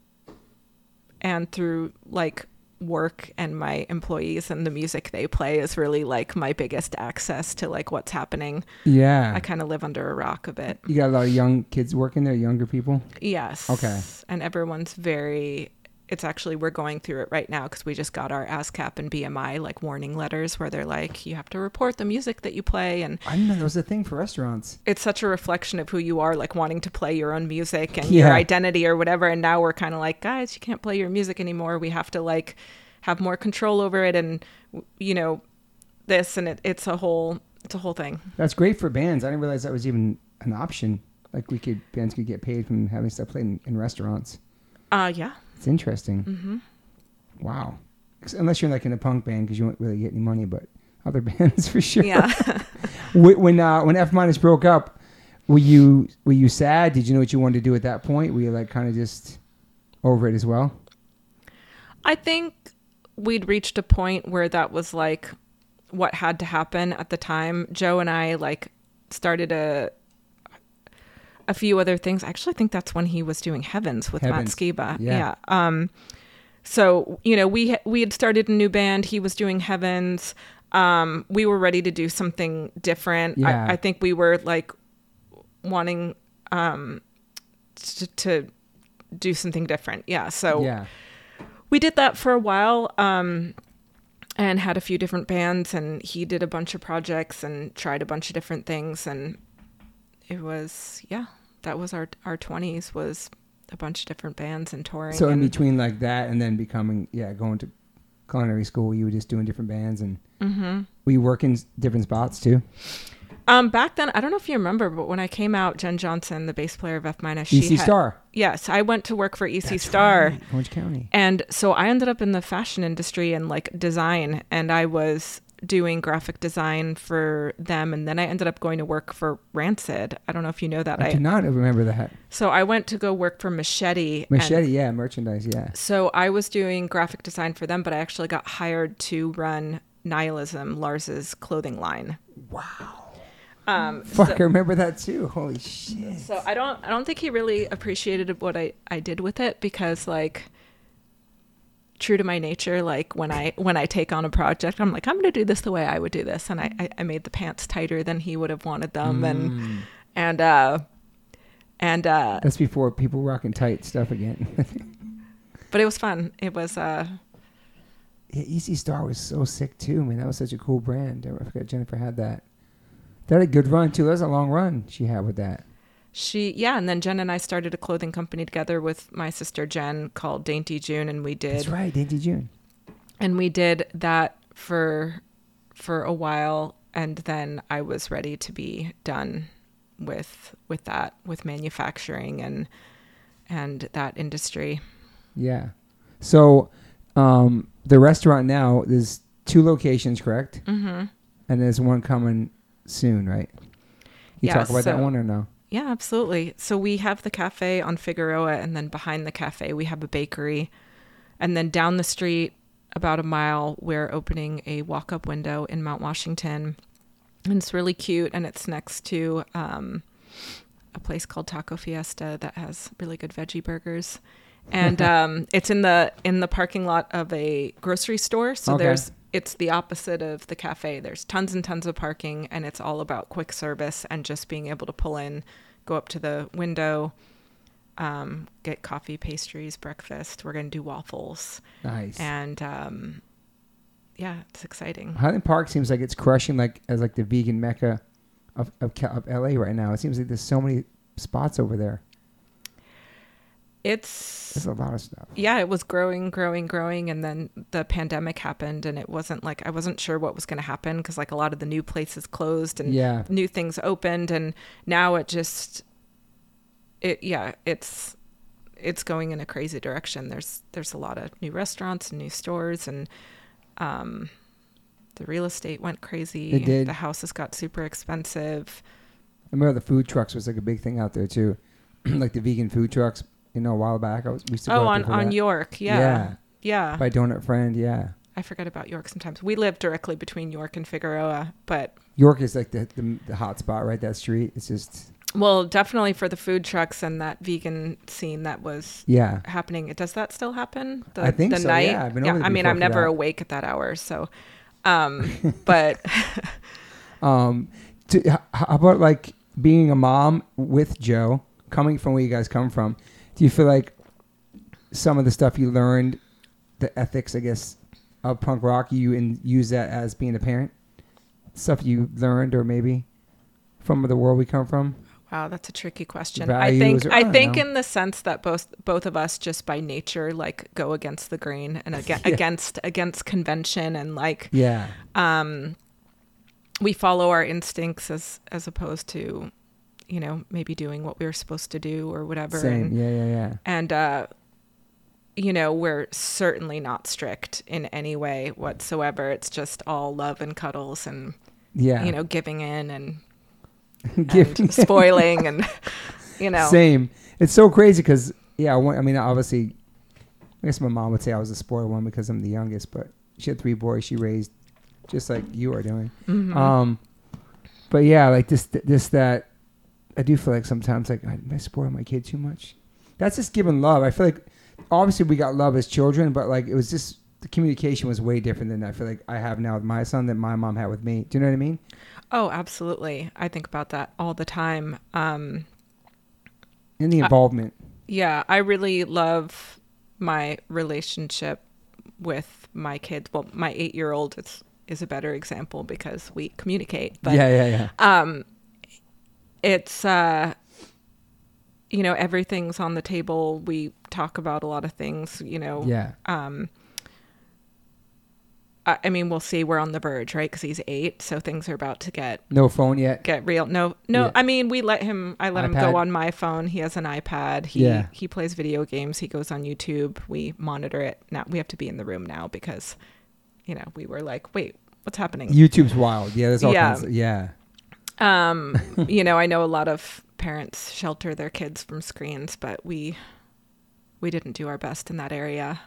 and through like work and my employees and the music they play is really like my biggest access to like what's happening. yeah. I kind of live under a rock a bit. you got a lot of young kids working there, younger people. Yes. Okay. And everyone's very. It's actually we're going through it right now because we just got our ASCAP and BMI like warning letters where they're like you have to report the music that you play and I didn't know that was a thing for restaurants. it's such a reflection of who you are, like wanting to play your own music and Yeah. your identity or whatever. And now we're kind of like, guys, you can't play your music anymore. We have to like have more control over it, and you know, this and it, it's a whole, it's a whole thing. That's great for bands. I didn't realize that was even an option. Like we could bands could get paid from having stuff played in, in restaurants. Uh, yeah. It's interesting. Mm-hmm. Wow. Unless you're like in a punk band because you won't really get any money, but other bands for sure. Yeah. When uh, when F minus broke up, were you were you sad? Did you know what you wanted to do at that point? Were you like kind of just over it as well? I think we'd reached a point where that was like what had to happen at the time. Joe and I like started a a few other things. I actually think that's when he was doing Heavens with Heavens. Matt Skiba. Yeah. Yeah. Um so, you know, we we had started a new band. He was doing Heavens. Um we were ready to do something different. Yeah. I, I think we were like wanting um to, to do something different. Yeah. So yeah. we did that for a while um, and had a few different bands and he did a bunch of projects and tried a bunch of different things and it was yeah that was our our 20s was a bunch of different bands and touring So in between like that and then becoming yeah going to culinary school, you were just doing different bands and hmm were you working s- different spots too? um back then i don't know if you remember but when i came out jen johnson the bass player of f minus she EC had- Star, yes i went to work for ec That's star right, Orange County. And so I ended up in the fashion industry and like design, and I was doing graphic design for them. And then I ended up going to work for Rancid. I don't know if you know that. I I, do not remember that. so I went to go work for Machete. and- Machete, yeah, merchandise, yeah. so I was doing graphic design for them, but I actually got hired to run Nihilism, Lars's clothing line. Wow. Um, Fuck, so- I remember that too. Holy shit. So I don't I don't think he really appreciated what I I did with it because like true to my nature like when I when I take on a project I'm like I'm going to do this the way I would do this and I, I I made the pants tighter than he would have wanted them and Mm. and uh and uh That's before people rocking tight stuff again. but it was fun. It was uh yeah, EC Star was so sick too, man. That was such a cool brand. I forgot Jennifer had that. That had a good run too. That was a long run she had with that. She yeah and then Jen and I started a clothing company together with my sister Jen called Dainty June and we did That's right, Dainty June. and we did that for for a while and then I was ready to be done with with that with manufacturing and and that industry. Yeah. So, um, the restaurant now there's two locations, correct? Mhm. And there's one coming soon, right? You Yeah, talk about that one or no? Yeah, absolutely. So we have the cafe on Figueroa and then behind the cafe we have a bakery. And then down the street about a mile we're opening a walk-up window in Mount Washington. And it's really cute and it's next to um, a place called Taco Fiesta that has really good veggie burgers. And um, it's in the in the parking lot of a grocery store. So Okay. there's it's the opposite of the cafe. There's tons and tons of parking and it's all about quick service and just being able to pull in, go up to the window, um, get coffee, pastries, breakfast. We're gonna do waffles. Nice. And um, yeah, it's exciting. Highland Park seems like it's crushing like as like the vegan mecca of of, of LA right now. It seems like there's so many spots over there. It's There's a lot of stuff. yeah, it was growing, growing, growing, and then the pandemic happened, and it wasn't like I wasn't sure what was going to happen because like a lot of the new places closed and Yeah. new things opened, and now it just it yeah, it's it's going in a crazy direction. There's there's a lot of new restaurants and new stores, and um, the real estate went crazy. It did. The houses got super expensive. I remember the food trucks was like a big thing out there too, like the vegan food trucks. You know, a while back I was we used to Oh, on on that. York, yeah, Yeah. yeah. by Donut Friend. Yeah, I forget about York sometimes. We live directly between York and Figueroa, but York is like the the, the hot spot, right? That street. It's just well, definitely for the food trucks and that vegan scene that was yeah. happening. Does that still happen? The, I think the so, night. yeah. I've been over I mean, I'm never that. awake at that hour, so. Um, but Um, to, how about like being a mom with Joe, coming from where you guys come from? Do you feel like some of the stuff you learned, the ethics, I guess, of punk rock, you and use that as being a parent? Stuff you learned, or maybe from the world we come from? wow, that's a tricky question. Values I think or- I I think know. in the sense that both both of us just by nature like go against the grain and aga- Yeah. against against convention and like Yeah, um, we follow our instincts as as opposed to, you know, maybe doing what we were supposed to do or whatever. same. And, Yeah, yeah, yeah. and uh, you know, we're certainly not strict in any way whatsoever. It's just all love and cuddles and Yeah, you know, giving in and, Giving and spoiling and you know. Same. It's so crazy because yeah, I mean, obviously, I guess my mom would say I was a spoiled one because I'm the youngest, but she had three boys she raised just like you are doing. Mhm. Um, but yeah, like this, this, that. I do feel like sometimes like I, I spoil my kid too much. That's just giving love. I feel like obviously we got love as children, but like it was just the communication was way different than I feel like I have now with my son that my mom had with me. Do you know what I mean? Oh, absolutely. I think about that all the time. Um, and the involvement. yeah, I really love my relationship with my kids. Well, my eight year old is is a better example because we communicate. But yeah, yeah, yeah. um it's uh you know everything's on the table we talk about a lot of things you know yeah. um I, I mean we'll see we're on the verge right because he's eight so things are about to get No phone yet. get real no no Yeah. i mean we let him i let him go on my phone he has an ipad he Yeah. he plays video games he goes on youtube we monitor it now we have to be in the room now because you know we were like wait what's happening YouTube's wild. Yeah, there's all Yeah. kinds. Of, yeah. Um you know i know a lot of parents shelter their kids from screens but we we didn't do our best in that area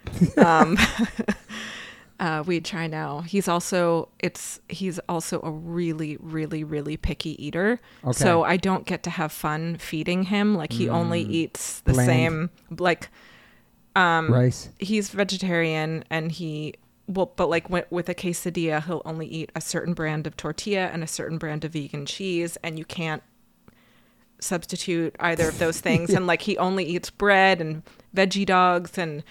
um uh we try now he's also it's he's also a really really really picky eater Okay. so i don't get to have fun feeding him like he only Mm. eats the Bland. same like um Rice. he's vegetarian and he well but like with, a quesadilla he'll only eat a certain brand of tortilla and a certain brand of vegan cheese and you can't substitute either of those things and like he only eats bread and veggie dogs and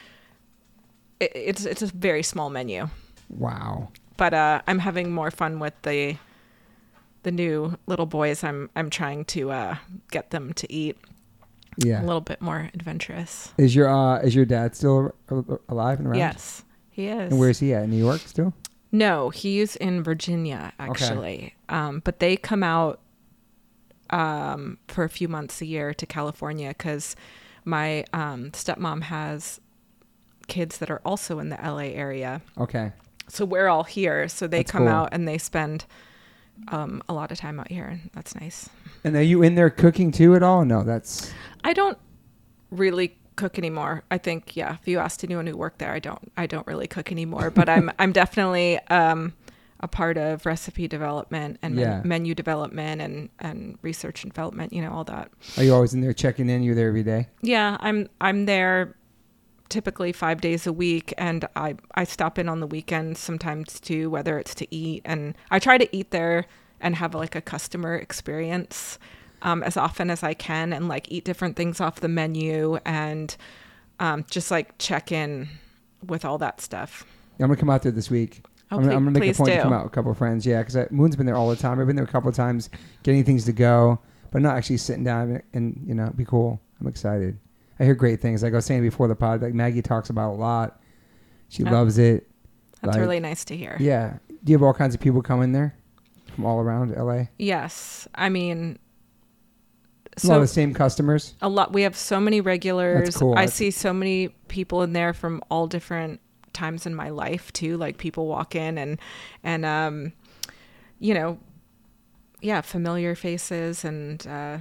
it, it's it's a very small menu Wow. but uh i'm having more fun with the the new little boys i'm i'm trying to uh get them to eat Yeah. a little bit more adventurous Is your uh is your dad still alive and around? yes he is And where's he at? In New York still? No, he's in Virginia actually. Um, but they come out um, for a few months a year to California because my um, stepmom has kids that are also in the LA area. Okay. So we're all here. So they That's come cool. out and they spend um, a lot of time out here, and that's nice. And are you in there cooking too at all? No, that's I don't really cook anymore. I think yeah, if you asked anyone who worked there, I don't I don't really cook anymore, but I'm I'm definitely um a part of recipe development and men- menu development and and research and development, you know, all that. are you always in there checking in? You're there every day? Yeah, I'm I'm there typically 5 days a week and I I stop in on the weekends sometimes too whether it's to eat and I try to eat there and have like a customer experience um, as often as I can and like eat different things off the menu and um, just like check in with all that stuff. I'm gonna come out there this week. Oh, I'm, gonna, I'm gonna make a please point to come out with a couple of friends. Yeah, because Moon's been there all the time. I've been there a couple of times, getting things to go, but not actually sitting down and, and you know, it'd be cool. I'm excited. I hear great things. Like I was saying before the pod, like Maggie talks about a lot. She Oh. loves it. That's Like- really nice to hear. Yeah. Do you have all kinds of people coming there from all around LA? Yes. I mean a lot so of the same customers. a lot we have so many regulars That's cool. i That's- see so many people in there from all different times in my life too like people walk in and and um you know yeah familiar faces and uh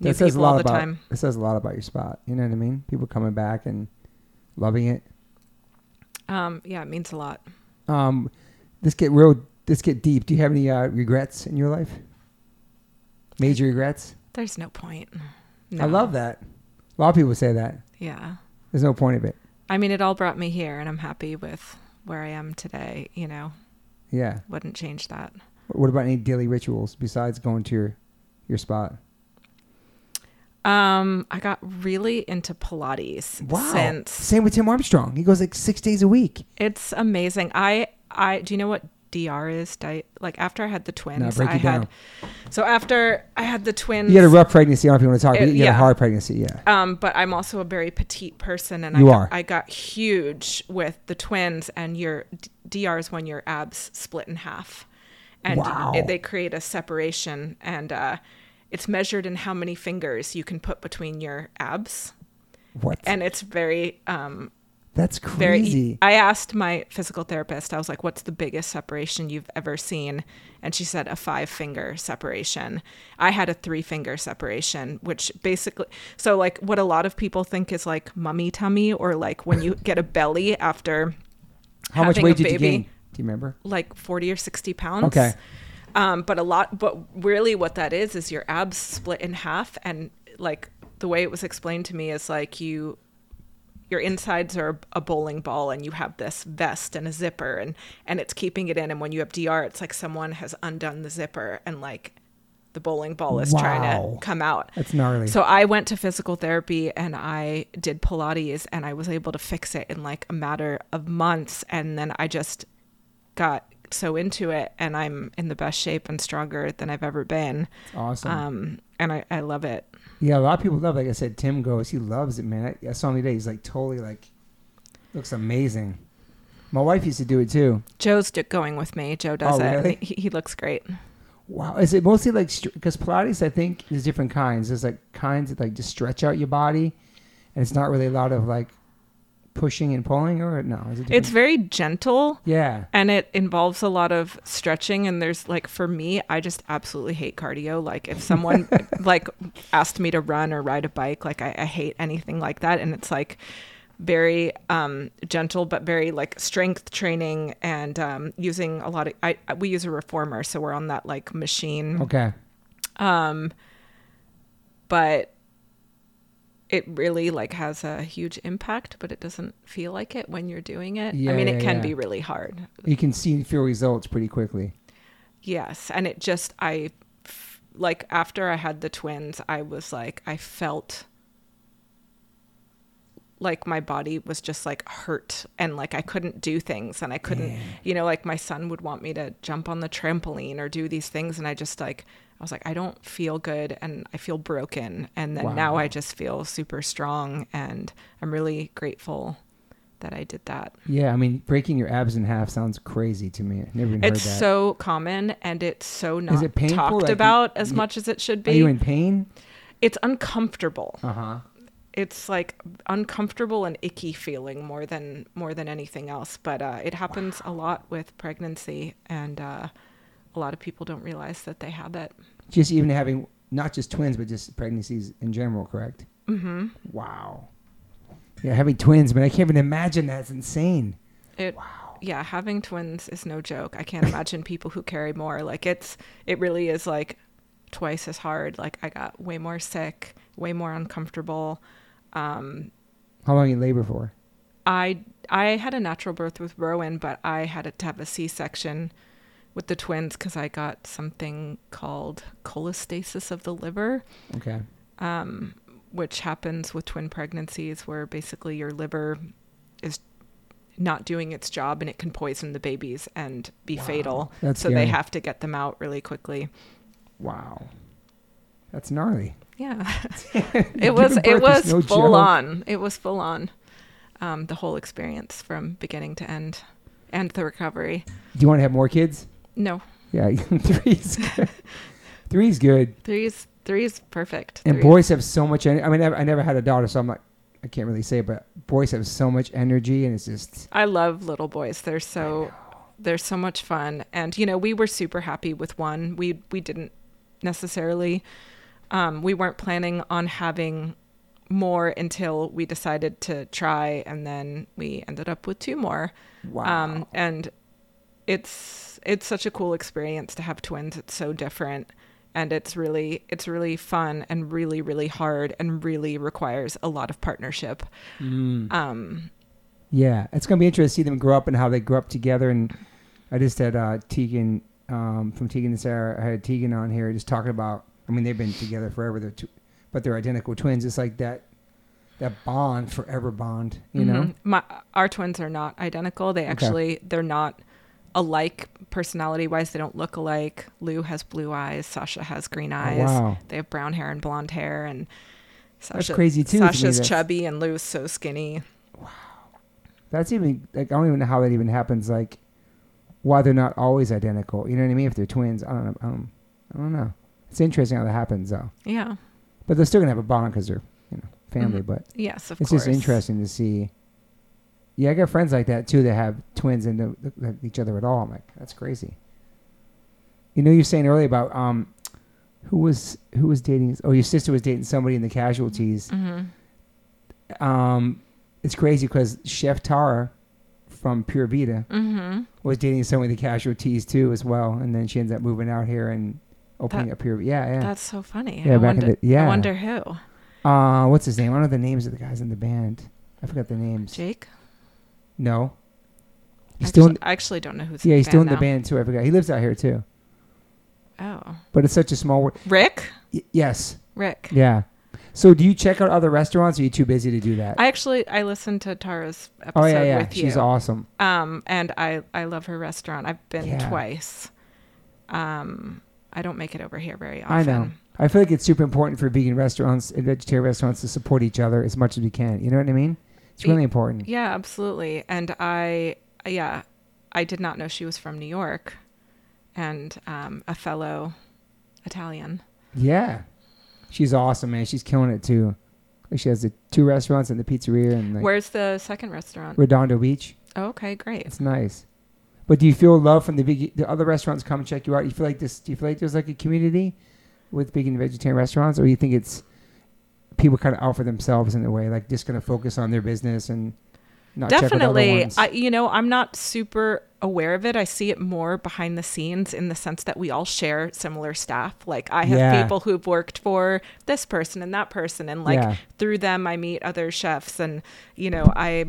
new That says a people all lot the about. time It says a lot about your spot. You know what I mean? People coming back and loving it. um yeah it means a lot Um, let's get real. Let's get deep. Do you have any uh, regrets in your life? Major regrets? There's no point I love that. A lot of people say that. yeah There's no point of it. i mean it all brought me here and i'm happy with where i am today you know Yeah. wouldn't change that What about any daily rituals besides going to your your spot? um i got really into pilates Wow. since Same with Tim Armstrong. He goes like six days a week. It's amazing. I I do you know what DR is? Di- like after I had the twins, break I it had down. so after I had the twins. You had a rough pregnancy. I don't know if you want to talk. But you had yeah. a hard pregnancy. Yeah. um, but I'm also a very petite person, and You I got, are. I got huge with the twins, and your DR is when your abs split in half, and Wow. it, they create a separation, and uh, it's measured in how many fingers you can put between your abs, What? and it's very um, That's very crazy. I asked my physical therapist, I was like, what's the biggest separation you've ever seen? And she said a five finger separation. I had a three finger separation, which basically, so like what a lot of people think is like mummy tummy or like when you get a belly after How much weight did you baby. gain? Do you remember? like 40 or 60 pounds. Okay. Um, but a lot, but really what that is, is your abs split in half. And like the way it was explained to me is like you, your insides are a bowling ball and you have this vest and a zipper and, and it's keeping it in. And when you have DR, it's like someone has undone the zipper and like the bowling ball is trying to come out. That's gnarly. So I went to physical therapy and I did Pilates and I was able to fix it in like a matter of months. And then I just got so into it and I'm in the best shape and stronger than I've ever been. awesome. Um, and I, I love it. Yeah, a lot of people love. Like I said, Tim goes. He loves it, man. I, I saw him today. He's like totally like looks amazing. My wife used to do it too. Joe's going with me. Joe does Oh, it. He, he looks great. Wow, is it mostly like because Pilates? I think there's different kinds. There's like kinds that like just stretch out your body, and it's not really a lot of like pushing and pulling, or no? Is it It's very gentle yeah. and it involves a lot of stretching and there's like for me i just absolutely hate cardio like if someone like asked me to run or ride a bike like I, I hate anything like that and it's like very um gentle but very like strength training and um using a lot of i I- we use a reformer so we're on that like machine Okay. um but it really like has a huge impact but it doesn't feel like it when you're doing it Yeah, i mean yeah, it can yeah. be really hard You can see and feel results pretty quickly. Yes, and it just I like after I had the twins, I was like I felt like my body was just like hurt and like I couldn't do things and I couldn't you know like my son would want me to jump on the trampoline or do these things and I just like I was like I don't feel good and I feel broken and then now I just feel super strong and I'm really grateful that I did that. Yeah, I mean, breaking your abs in half sounds crazy to me. I never even heard It's that. so common and it's so not it painful? talked Like, you- about as you- much as it should be. Are you in pain? it's uncomfortable. Uh huh. It's like uncomfortable and icky feeling more than more than anything else. But uh, it happens a lot with pregnancy, and uh, a lot of people don't realize that they have it. Just even having not just twins, but just pregnancies in general, correct? Mm hmm Wow. Yeah, having twins, but I can't even imagine that's insane. It Wow. yeah, having twins is no joke. I can't imagine people who carry more. Like it's it really is like twice as hard. Like I got way more sick, way more uncomfortable. Um, How long you labor for? I I had a natural birth with Rowan, but I had to have a C-section with the twins because I got something called cholestasis of the liver, Okay. um, which happens with twin pregnancies, where basically your liver is not doing its job and it can poison the babies and be Wow. fatal. That's so they have to get them out really quickly. Wow. That's gnarly. Yeah, it was it was no full joke. on. It was full on. Um, the whole experience from beginning to end, and the recovery. Do you want to have more kids? No, Yeah, three's good. three's good. three's three's perfect. And Three's- boys have so much. En- I mean, I never, I never had a daughter, so I'm like, I can't really say, but boys have so much energy, and it's just I love little boys. They're so they're so much fun, and you know we were super happy with one. We we didn't necessarily. Um, we weren't planning on having more until we decided to try, and then we ended up with two more. wow. Um, and it's it's such a cool experience to have twins. It's so different, and it's really it's really fun and really really hard and really requires a lot of partnership. Mm. Um, Yeah, it's gonna be interesting to see them grow up and how they grow up together. And I just had uh, Tegan um, from Tegan and Sara. I had Tegan on here just talking about. I mean, they've been together forever. They're two, but they're identical twins. It's like that that bond, forever bond. You know? mhm. my our twins are not identical. They actually they're not alike personality wise. They don't look alike. Lou has blue eyes. Sasha has green Oh, eyes. wow, They have brown hair and blonde hair, and That's crazy, too. Sasha's That's- chubby and Lou's so skinny. Wow. That's even like I don't even know how that even happens. Like why they're not always identical. You know what I mean? If they're twins, I don't know. I don't, I don't know. It's interesting how that happens though. Yeah. But they're still gonna have a bond because they're you know family. Mhm. But Yes, of it's course. just interesting to see. Yeah, I got friends like that too that have twins and don't look like each other at all. I'm like, that's crazy. You know, you were saying earlier about um, who was who was dating? Oh, your sister was dating somebody in the casualties. hmm Um, it's crazy because Chef Tara from Pura Vita hmm was dating some of the casualties too as well, and then she ends up moving out here and opening That- up Pure. Yeah, yeah. That's so funny. Yeah, I back in wonder, the- yeah. I wonder who. Uh, what's his name? I don't know the names of the guys in the band. I forgot the names. Jake. No. He's I still in, actually, I actually don't know who's. yeah, he's still in the now. band too. I forgot. He lives out here too. Oh, but it's such a small world. Rick. Y- yes, Rick. yeah. So do you check out other restaurants? Or are you too busy to do that? I actually I listened to Tara's episode oh yeah, yeah. with you. She's awesome. Um, and I I love her restaurant. I've been Yeah. twice. Um, I don't make it over here very often. I know. I feel like it's super important for vegan restaurants and vegetarian restaurants to support each other as much as we can. You know what I mean? It's really important. Yeah, absolutely. And I, yeah, I did not know she was from New York, and um, a fellow Italian. Yeah. She's awesome, man. She's killing it too. Like she has the two restaurants and the pizzeria and like Where's the second restaurant? Redondo Beach. Oh, okay, great. It's nice. But do you feel love from the big the other restaurants come and check you out? You feel like this? Do you feel like there's like a community with vegan and vegetarian restaurants, or you think it's people kind of out for themselves in a way, like just going to focus on their business and not Definitely. ones? I, you know, I'm not super aware of it. I see it more behind the scenes in the sense that we all share similar staff. Like I have Yeah. people who've worked for this person and that person, and like Yeah. through them, I meet other chefs, and you know, I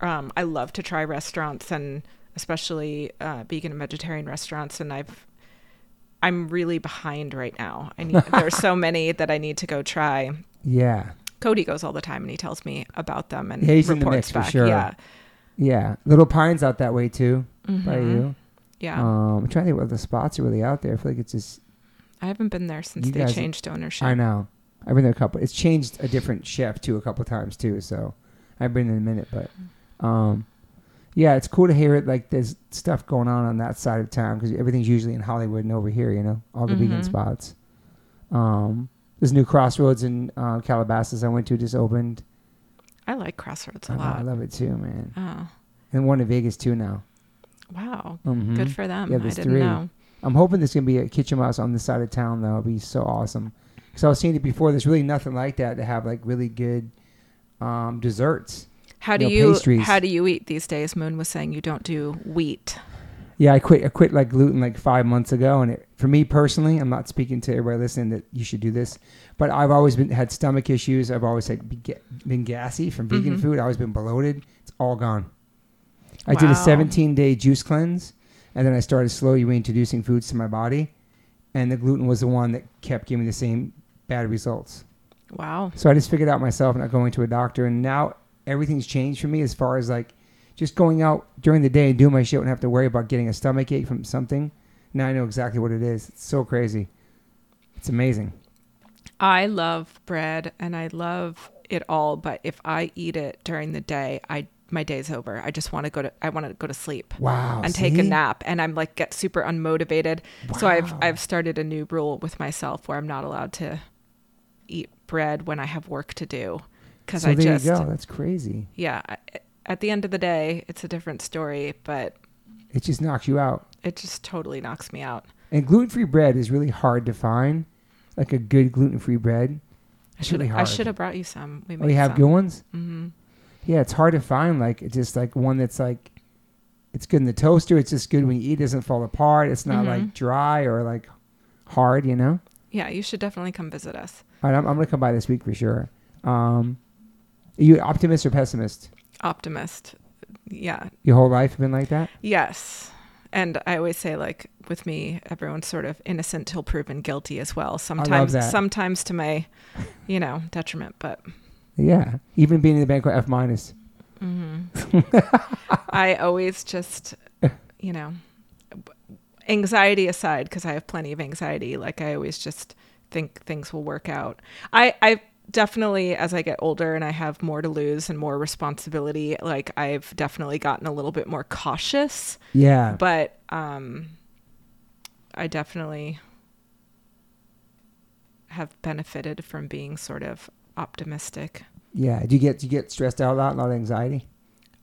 um, I love to try restaurants and especially uh, vegan and vegetarian restaurants, and I've I'm really behind right now. I need there's so many that I need to go try. Yeah, Cody goes all the time and he tells me about them and Yeah, he's in the reports mix for back. sure. Yeah. yeah. Little Pines out that way too by Mhm. you. Yeah. Um, I'm trying to think what the spots are really out there. I feel like it's just I haven't been there since they guys- changed ownership. I know. I've been there a couple. It's changed a different chef too a couple times too. So I've been in a minute, but um, yeah, it's cool to hear it. Like there's stuff going on on that side of town because everything's usually in Hollywood and over here. You know, all the vegan Mhm. spots. Um, this new Crossroads in uh, Calabasas I went to just opened. I like Crossroads a I, know, I love it too, man. Oh, And one in Vegas too now. wow. Mhm. Good for them. Yeah, I didn't three. know. I'm hoping there's gonna be a Kitchen Mouse on this side of town though. It'd be so awesome. Because I was seeing it before. There's really nothing like that to have like really good um, desserts. How do know, you pastries. how do you eat these days? Moon was saying you don't do wheat. Yeah, I quit. I quit like gluten like five months ago, and it, for me personally, I'm not speaking to everybody listening that you should do this, but I've always been had stomach issues. I've always had been gassy from vegan Mhm. food. I've always been bloated. It's all gone. I did a 17 day juice cleanse, and then I started slowly reintroducing foods to my body, and the gluten was the one that kept giving me the same bad results. Wow. So I just figured out myself, not going to a doctor, and now everything's changed for me as far as like just going out during the day and doing my shit and have to worry about getting a stomach ache from something. Now I know exactly what it is. It's so crazy. It's amazing. I love bread and I love it all, but if I eat it during the day, I my day's over. I just want to go to I want to go to sleep. Wow. and take a nap and I'm like get super unmotivated. Wow. So I've I've started a new rule with myself where I'm not allowed to eat bread when I have work to do cuz So I there just you go. That's crazy. yeah, I- at the end of the day, it's a different story, but It just knocks you out. it just totally knocks me out. And gluten free bread is really hard to find. Like a good gluten free bread. I should really I should have brought you some. We Oh, you have some. good ones? hmm Yeah, it's hard to find. Like it's just like one that's like it's good in the toaster. It's just good when you eat. It doesn't fall apart. It's not Mhm. like dry or like hard. You know. Yeah, you should definitely come visit us. All right, I'm, I'm gonna come by this week for sure. Um, are you optimist or pessimist? Optimist. Yeah. Your whole life been like that? Yes. And I always say, like, with me, everyone's sort of innocent till proven guilty as well. Sometimes, sometimes to my, you know, detriment. But Yeah. Even being in the banquet F minus. Mm-hmm. I always just, you know, anxiety aside, because I have plenty of anxiety. Like, I always just think things will work out. I, I definitely, as I get older and I have more to lose and more responsibility, like, I've definitely gotten a little bit more cautious. Yeah. but um i definitely have benefited from being sort of optimistic yeah. Do you get do you get stressed out a lot, a lot of anxiety?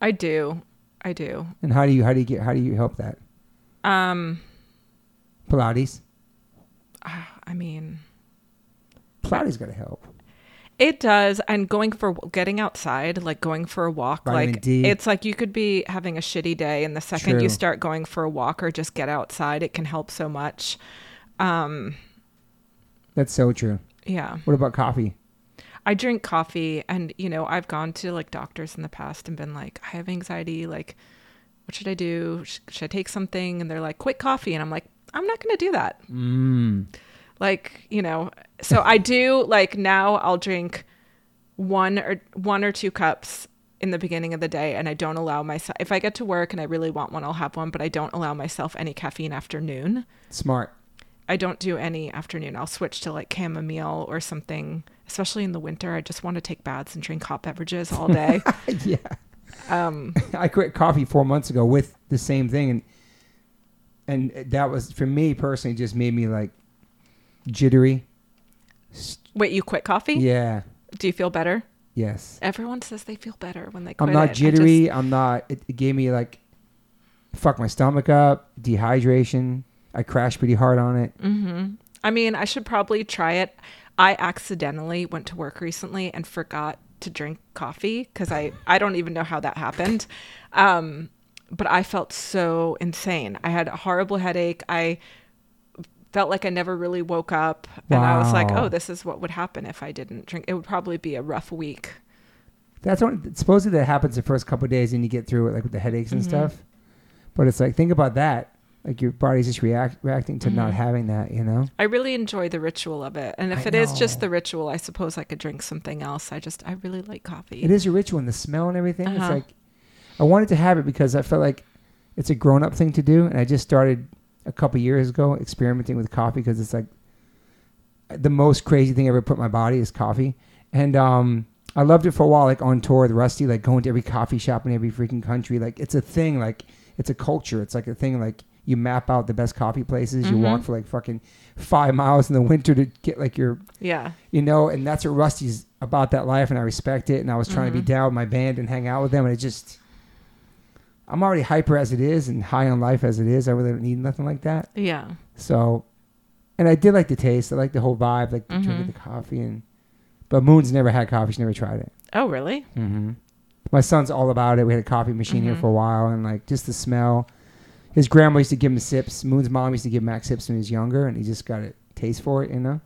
i do i do And how do you how do you get how do you help that? um Pilates. i mean Pilates got to help. It does and going for getting outside like going for a walk Vitamin like D. it's like you could be having a shitty day and the second True. you start going for a walk or just get outside it can help so much um That's so true. yeah What about coffee? I drink coffee and you know, I've gone to like doctors in the past and been like, I have anxiety, like what should I do? Sh- Should I take something? And they're like, quit coffee. And I'm like, I'm not going to do that. Mm. Like, you know, so I do like now I'll drink one or one or two cups in the beginning of the day and I don't allow myself if I get to work and I really want one I'll have one but I don't allow myself any caffeine after noon. Smart. I don't do any afternoon. I'll switch to like chamomile or something, especially in the winter. I just want to take baths and drink hot beverages all day. yeah. um I quit coffee four months ago with the same thing, and and that was for me personally just made me like jittery. wait, you quit coffee? Yeah. Do you feel better? Yes. Everyone says they feel better when they quit I'm not it. Jittery. I'm not. It, it gave me like fuck my stomach up, dehydration. I crashed pretty hard on it. hmm I mean, I should probably try it. I accidentally went to work recently and forgot to drink coffee because I, I don't even know how that happened. Um, but I felt so insane. I had a horrible headache. I felt like I never really woke up. And I was like, oh, this is what would happen if I didn't drink. It would probably be a rough week. That's what supposedly that happens the first couple of days, and you get through it like with the headaches and Mhm. stuff. But it's like think about that. Like your body's just react reacting to not Mhm. having that. You know. I really enjoy the ritual of it. And if I it is just the ritual, I suppose I could drink something else. I just, I really like coffee. It is a ritual and the smell and everything. It's Uh-huh. like I wanted to have it because I felt like it's a grown up thing to do, and I just started a couple years ago experimenting with coffee because it's like the most crazy thing I ever put in my body is coffee, and um, I loved it for a while, like on tour with Rusty, like going to every coffee shop in every freaking country. Like it's a thing, like it's a culture. It's like a thing, like you map out the best coffee places. You Mhm. walk for like fucking five miles in the winter to get like your yeah. you know, and that's what Rusty's about that life, and I respect it. And I was trying to be Mhm. down with my band and hang out with them, and it just, I'm already hyper as it is and high on life as it is. I really don't need nothing like that. Yeah. So, and I did like the taste. I like the whole vibe, like the drink of Mhm. the coffee, and but Moon's never had coffee. She never tried it. Oh, really? Mm-hmm. My son's all about it. We had a coffee machine here Mhm. for a while, and like just the smell. His grandma used to give him sips. Moon's mom used to give Max sips when he was younger, and he just got a taste for it, you know.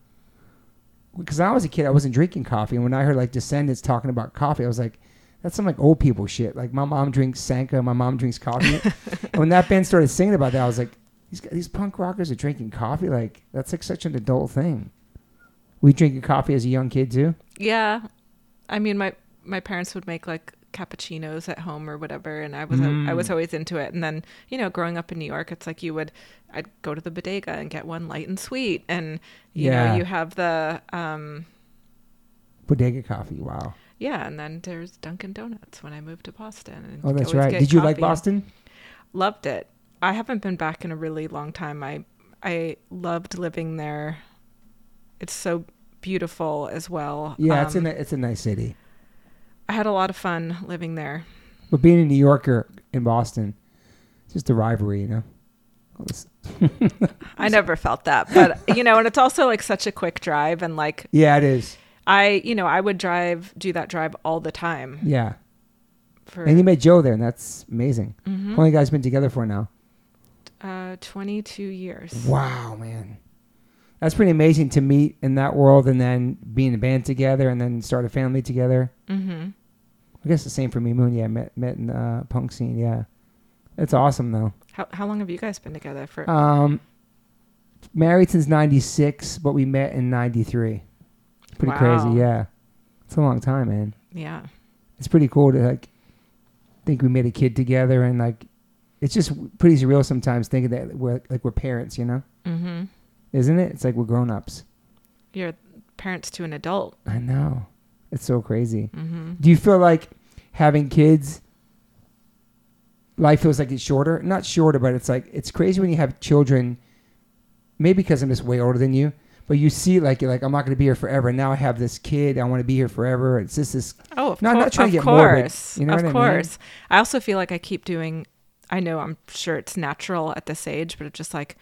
Because when I was a kid, I wasn't drinking coffee, and when I heard like Descendants talking about coffee, I was like, "That's some like old people shit." Like my mom drinks Sanka, my mom drinks coffee, and when that band started singing about that, I was like, "These these punk rockers are drinking coffee. Like that's like such an adult thing." We drinking coffee as a young kid too. Yeah. I mean, my my parents would make like cappuccinos at home or whatever, and I was Mm. I was always into it. And then you know, growing up in New York, it's like you would I'd go to the bodega and get one light and sweet, and you Yeah. know, you have the um Bodega coffee. Wow. Yeah, and then there's Dunkin' Donuts when I moved to Boston. And Oh, that's right. Did you like. Boston? Loved it. I haven't been back in a really long time. I I loved living there. It's so beautiful as well. Yeah, it's a Um, it's a nice city. I had a lot of fun living there. But being a New Yorker in Boston, it's just a rivalry, you know. I never felt that, but you know, and it's also like such a quick drive, and like Yeah, it is. I, you know, I would drive, do that drive all the time. Yeah, For and you met Joe there, and that's amazing. Mhm. How long you guys been together for now? uh, twenty-two years. Wow, man, that's pretty amazing to meet in that world, and then be in a band together, and then start a family together. Mm-hmm. I guess the same for me, Moon. Yeah, met met in the uh, punk scene. Yeah, it's awesome though. How how long have you guys been together for? Um, married since '96, but we met in '93. Pretty Wow. crazy, yeah. It's a long time, man. yeah. It's pretty cool to like think we made a kid together, and like it's just pretty surreal sometimes thinking that we're like we're parents, you know? Mm-hmm. Isn't it? It's like we're grown ups. You're parents to an adult. I know. It's so crazy. Mm-hmm. Do you feel like having kids? Life feels like it's shorter. Not shorter, but it's like it's crazy when you have children. Maybe because I'm just way older than you, but you see like you're like I'm not going to be here forever. Now I have this kid. I want to be here forever. It's just this. Oh, of No, I'm not course. trying to of get morbid, course. you know of what I mean? course. I also feel like I keep doing. I know I'm sure it's natural at this age, but it's just like,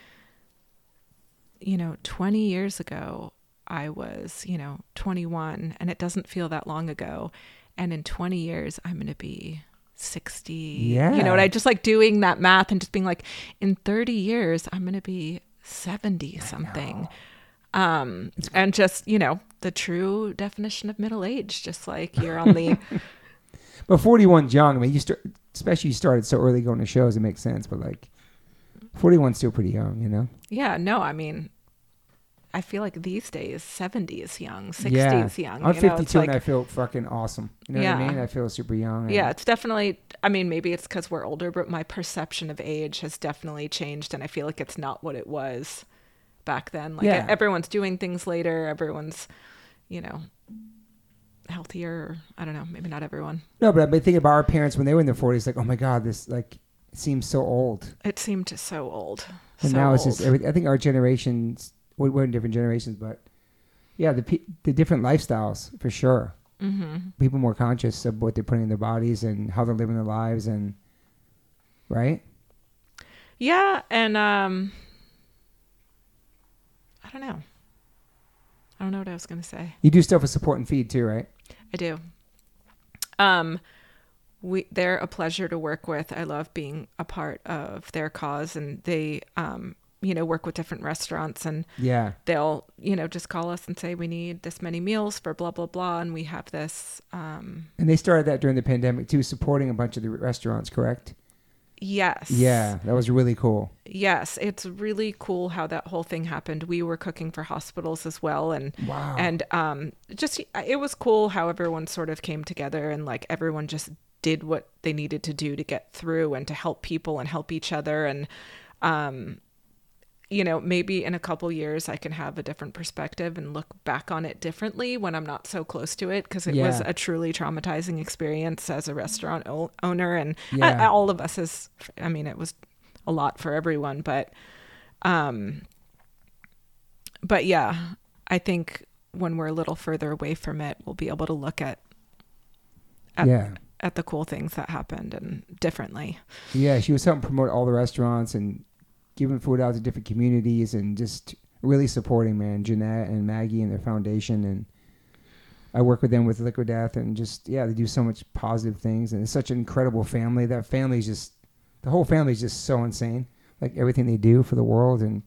you know, 20 years ago, I was, you know, 21, and it doesn't feel that long ago. And in 20 years, I'm going to be 60. Yeah. You know, and I just like doing that math and just being like, in 30 years, I'm going to be 70 something. Um, and just, you know, the true definition of middle age, just like you're on the. But 41's young. I mean, you start, especially you started so early going to shows. It makes sense. But like 41's still pretty young, you know? Yeah, no, I mean, I feel like these days, 70 is young, 60 yeah. is young. I'm you know, 52 like, and I feel fucking awesome. You know what I mean? I feel super young. and- yeah, it's definitely, I mean, maybe it's because we're older, but my perception of age has definitely changed. And I feel like it's not what it was back then. Like Yeah. everyone's doing things later, everyone's, you know, healthier. I don't know, maybe not everyone. No, but I've been thinking about our parents when they were in their 40s, like, oh my God, this, like, seems so old. It seemed so old. And so now it's just, I think our generations, we're, we're in different generations, but yeah, the, the different lifestyles for sure. Mm-hmm. People more conscious of what they're putting in their bodies and how they're living their lives and, right? Yeah, and um I don't know. I don't know what I was going to say. You do stuff with support and feed too, right? I do. Um we they're a pleasure to work with. I love being a part of their cause and they um you know work with different restaurants and Yeah. they'll you know just call us and say we need this many meals for blah blah blah and we have this um And they started that during the pandemic too, supporting a bunch of the restaurants, correct? Yes Yeah, that was really cool. yes it's really cool how that whole thing happened we were cooking for hospitals as well and Wow. and um just it was cool how everyone sort of came together and like everyone just did what they needed to do to get through and to help people and help each other and um you know maybe in a couple years i can have a different perspective and look back on it differently when i'm not so close to it because it was a truly traumatizing experience as a restaurant o- owner and Yeah. a- all of us as i mean it was a lot for everyone but um but yeah i think when we're a little further away from it we'll be able to look at at, yeah. at the cool things that happened and differently Yeah, she was helping promote all the restaurants and giving food out to different communities and just really supporting, man, Jeanette and Maggie and their foundation. And I work with them with Liquid Death and just, yeah, they do so much positive things. And it's such an incredible family. That family's just, the whole family's just so insane. Like everything they do for the world and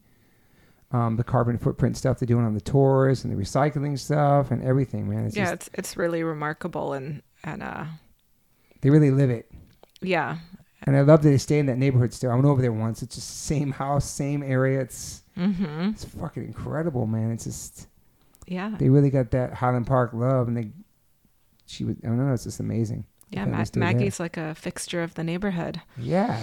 um, the carbon footprint stuff they're doing on the tours and the recycling stuff and everything, man. It's yeah just, it's it's really remarkable and and uh they really live it. yeah And I love that they stay in that neighborhood still. I went over there once. It's just same house, same area. It's mm-hmm it's fucking incredible, man. It's just yeah they really got that Highland Park love, and they she was I don't know. It's just amazing. Yeah Ma- stayed there. maggie's like a fixture of the neighborhood Yeah,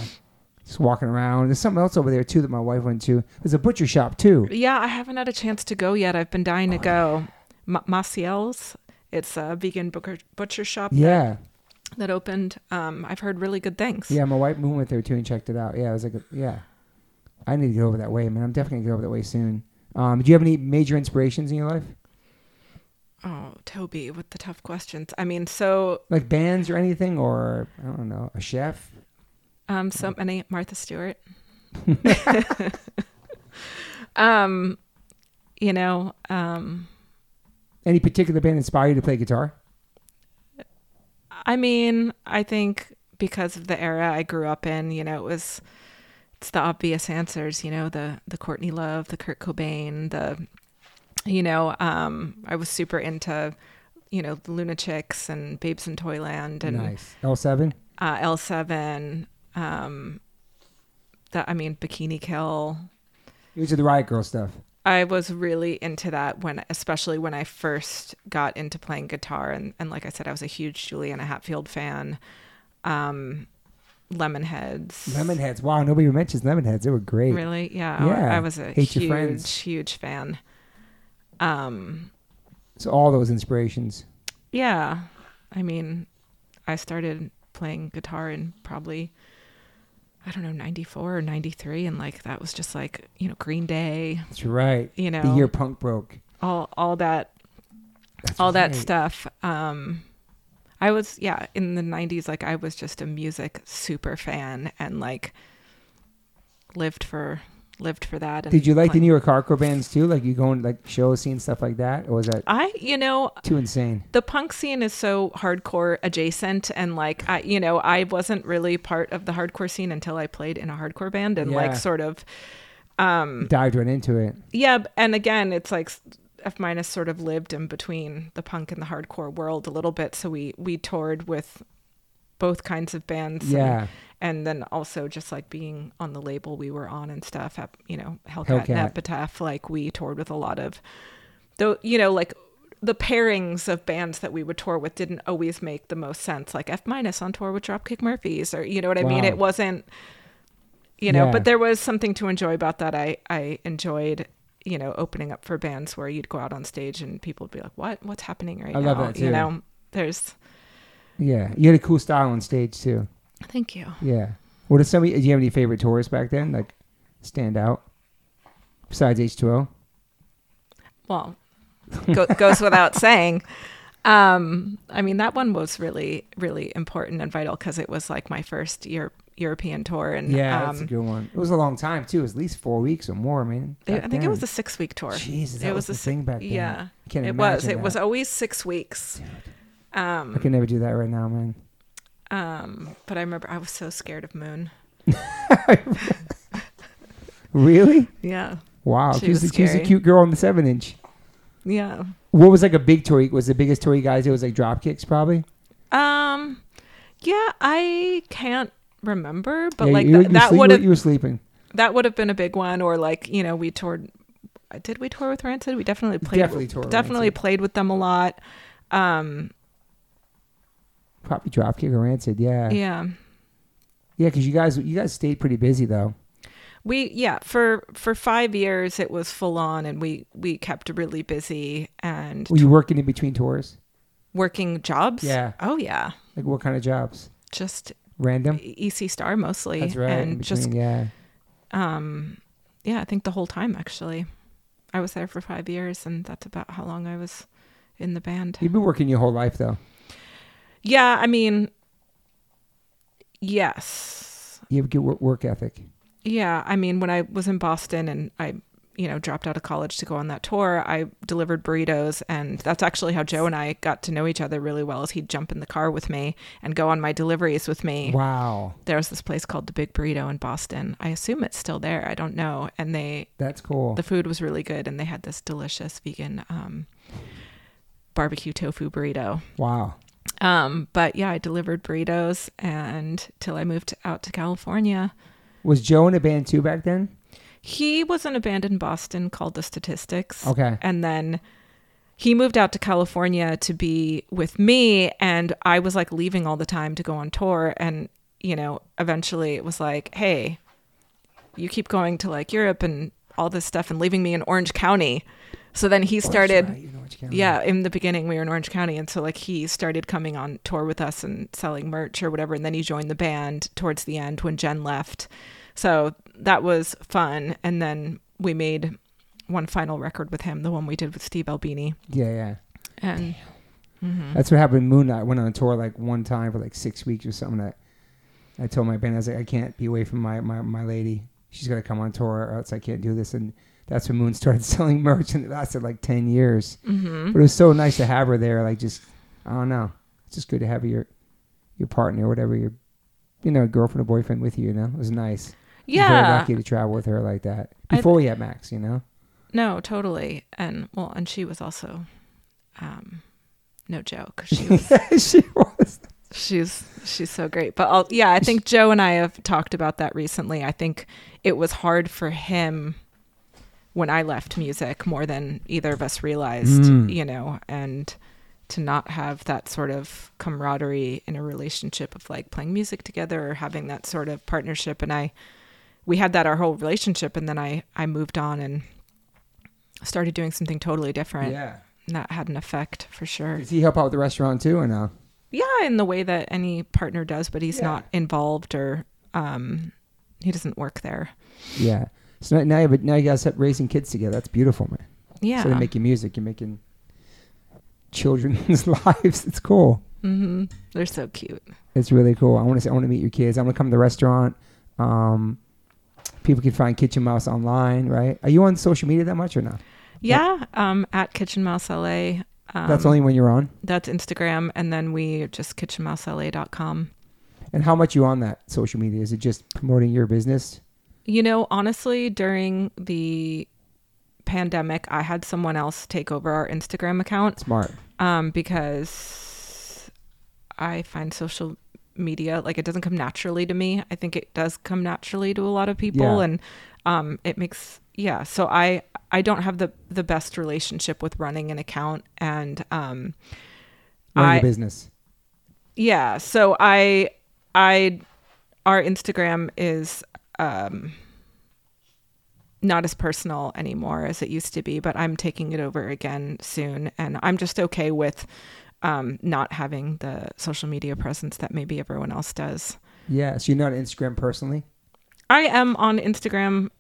just walking around. There's something else over there too that my wife went to. There's a butcher shop too. yeah i haven't had a chance to go yet i've been dying to go Ma- Maciel's it's a vegan butcher, butcher shop Yeah, that opened um i've heard really good things yeah. My wife with her too and checked it out. Yeah, I was like, yeah, I need to get over that way, man. I'm definitely gonna get over that way soon. Um, do you have any major inspirations in your life, oh toby with the tough questions i mean so like bands or anything, or I don't know, a chef? Um, so many Martha Stewart. um, you know, um, Any particular band inspire you to play guitar? I mean, I think because of the era I grew up in, you know, it was it's the obvious answers, you know, the the Courtney Love, the Kurt Cobain, the you know, um, I was super into, you know, the Lunachicks and Babes in Toyland and nice. L seven. uh, L7, um, that I mean, Bikini Kill, These are the Riot Girl stuff. I was really into that when, especially when I first got into playing guitar, and, and like I said, I was a huge Juliana Hatfield fan. Um, Lemonheads, Lemonheads. Wow, nobody mentions Lemonheads. They were great. really, yeah, I- Yeah. I, was a Hate huge, huge fan. Um, So all those inspirations. yeah, I mean, I started playing guitar in probably I don't know, 94 or 93 and like that was just like, you know, Green Day, That's right. you know, The year punk broke. all all that That's all that stuff. Um I was yeah, in the 90s like I was just a music super fan and like lived for lived for that Did you like the playing- New York hardcore bands too? Like you going like shows, seeing stuff like that, or was that I you know, too insane? the punk scene is so hardcore adjacent and like I you know, I wasn't really part of the hardcore scene until I played in a hardcore band and like sort of um Dived right into it. Yeah, and again, it's like F minus sort of lived in between the punk and the hardcore world a little bit. So we we toured with both kinds of bands. and- Yeah, and then also just like being on the label we were on and stuff. You know, Hellcat, Hellcat. and Epitaph. Like we toured with a lot of, though. You know, like the pairings of bands that we would tour with didn't always make the most sense. Like F minus on tour with Dropkick Murphys, or you know what I mean. It wasn't. You know, Yeah. but there was something to enjoy about that. I I enjoyed you know, opening up for bands where you'd go out on stage and people would be like, "What? What's happening right I now?" You know, there's. Yeah, you had a cool style on stage too. Thank you. Yeah. What are some? Do you have any favorite tours back then? Like stand out besides H two O. Well, go, goes without saying. Um, I mean, that one was really, really important and vital because it was like my first year European tour, and Yeah, that's a um, good one. It was a long time too. It was at least four weeks or more. man. I think it was a six week tour. Jesus, that it was, was, the a thing back then. Yeah, I can't it was. imagine It was always six weeks. Um, I can never do that right now, man. um, but I remember I was so scared of Moon. Really? Yeah, Wow. She She was, was she was a cute girl on the seven inch. yeah. What was like a big tour? Was the biggest tour you guys It was like drop kicks probably? Um, yeah, I can't remember, but yeah, like you, that, you, that would have you were sleeping. that would have been a big one or like you know we toured did we tour with rancid we definitely played Definitely toured with definitely Rancid. played with them a lot um Probably Dropkick or rancid. Yeah. yeah Yeah, because you guys you guys stayed pretty busy though. we yeah for for five years it was full on and we we kept really busy and Were you working in between tours? working jobs Yeah. oh yeah Like what kind of jobs? just Random. ec star mostly That's right. and just yeah. um yeah i think the whole time actually i was there for five years and that's about how long i was in the band You've been working your whole life though. Yeah, I mean, yes. You have a good work, work ethic. Yeah, I mean, when I was in Boston and I, you know, dropped out of college to go on that tour, I delivered burritos, and that's actually how Joe and I got to know each other really well. Is he'd jump in the car with me and go on my deliveries with me. Wow, There was this place called the Big Burrito in Boston. I assume it's still there. I don't know. And they, that's cool. the food was really good, and they had this delicious vegan um, barbecue tofu burrito. wow. Um, but yeah, I delivered burritos and till I moved out to California. Was Joe in a band too back then? He was in a band in Boston called The Statistics. Okay. And then he moved out to California to be with me and I was like leaving all the time to go on tour and you know, eventually it was like, "Hey, you keep going to like Europe and all this stuff and leaving me in Orange County." So then he started right, Orange County. yeah, in the beginning we were in Orange County, and so like he started coming on tour with us and selling merch or whatever, and then he joined the band towards the end when Jen left. So that was fun, and then we made one final record with him, the one we did with Steve Albini, Yeah, yeah. and Mhm. That's what happened. Moon Knight went on a tour like one time for like six weeks or something. That I told my band, I was like, I can't be away from my my, my lady. She's gonna come on tour, or else I can't do this. And that's when Moon started selling merch, and it lasted like ten years. Mhm. But it was so nice to have her there. Like just, I don't know, it's just good to have your your partner, or whatever your, you know, girlfriend or boyfriend with you. You know, it was nice. I was very yeah, lucky to travel with her like that before we had Max. You know, no, totally, and well, and she was also, um, no joke. She was she was. She's she's so great. But I'll, yeah, I think Joe and I have talked about that recently. I think it was hard for him when I left music more than either of us realized, Mm. you know, and to not have that sort of camaraderie in a relationship of like playing music together or having that sort of partnership and I we had that our whole relationship and then I I moved on and started doing something totally different. Yeah. And that had an effect for sure. Does he help out with the restaurant too, or no? Yeah, in the way that any partner does, but he's Yeah. not involved or um he doesn't work there. Yeah. So now- now, but now you guys have raising kids together. That's beautiful, man. Yeah. So they're making music. You're making children's lives. It's cool. hmm They're so cute. It's really cool. I want to say I want to meet your kids. I want to come to the restaurant. Um, people can find Kitchen Mouse online, right? Are you on social media that much or not? Yeah, um at Kitchen Mouse LA. Um, That's only when you're on. that's Instagram and then we just kitchenmousela.com. And how much you on that social media? Is it just promoting your business? You know, honestly, during the pandemic, I had someone else take over our Instagram account Smart. um, because I find social media. Like it doesn't come naturally to me. I think it does come naturally to a lot of people Yeah. and um it makes yeah, so I I don't have the the best relationship with running an account and um Running I a business. yeah, so I I our Instagram is um not as personal anymore as it used to be, but I'm taking it over again soon and I'm just okay with um not having the social media presence that maybe everyone else does. Yeah. So you're not on Instagram personally? I am on Instagram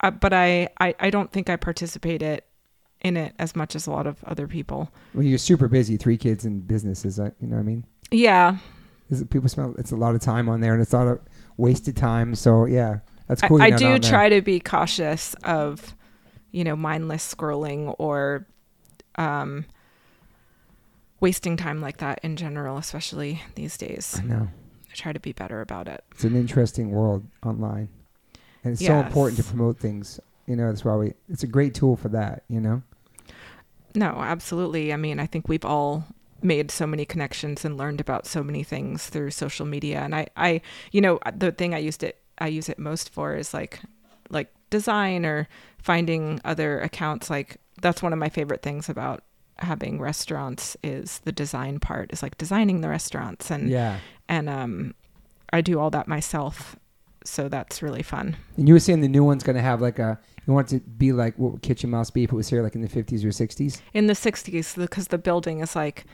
uh, but I, I I don't think I participate it in it as much as a lot of other people. Well, you're super busy, three kids and businesses. You know what I mean? Yeah, Is it- People spend it's a lot of time on there, and it's a lot of wasted time. So yeah, that's cool. I you're do try to be cautious of, you know, mindless scrolling or um, wasting time like that in general, especially these days. I know I try to be better about it. it's an interesting world online, and it's so important to promote things. You know, that's why we. It's a great tool for that. You know. No, absolutely. I mean, I think we've all made so many connections and learned about so many things through social media. And I, I, you know, the thing I used it, I use it most for is like, like design or finding other accounts. Like that's one of my favorite things about having restaurants is the design part is like designing the restaurants and, Yeah. and, um, I do all that myself. So that's really fun. And you were saying the new one's gonna have like a. You want it to be like what would Kitchen Mouse be if it was here, like in the 50s or 60s? in the 60s because the building is like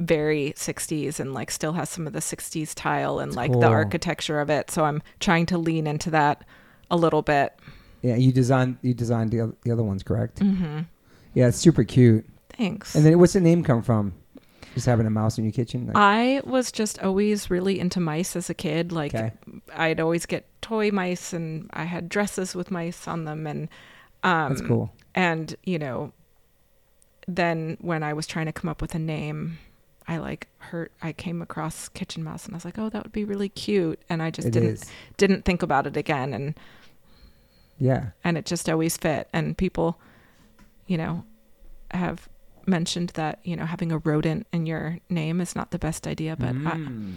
very 60s and like still has some of the 60s tile and like Cool. the architecture of it so i'm trying to lean into that a little bit Yeah. You designed. You designed the other, the other ones, correct? mm-hmm. Yeah. It's super cute. thanks And then what's the name come from? Just having a mouse in your kitchen. Like, i was just always really into mice as a kid like Okay. i'd always get toy mice and i had dresses with mice on them and um that's cool. and you know then when i was trying to come up with a name i like hurt i came across kitchen mouse and i was like oh that would be really cute and i just It didn't is. didn't think about it again and Yeah. and it just always fit and people you know have mentioned that you know having a rodent in your name is not the best idea but I, Mm.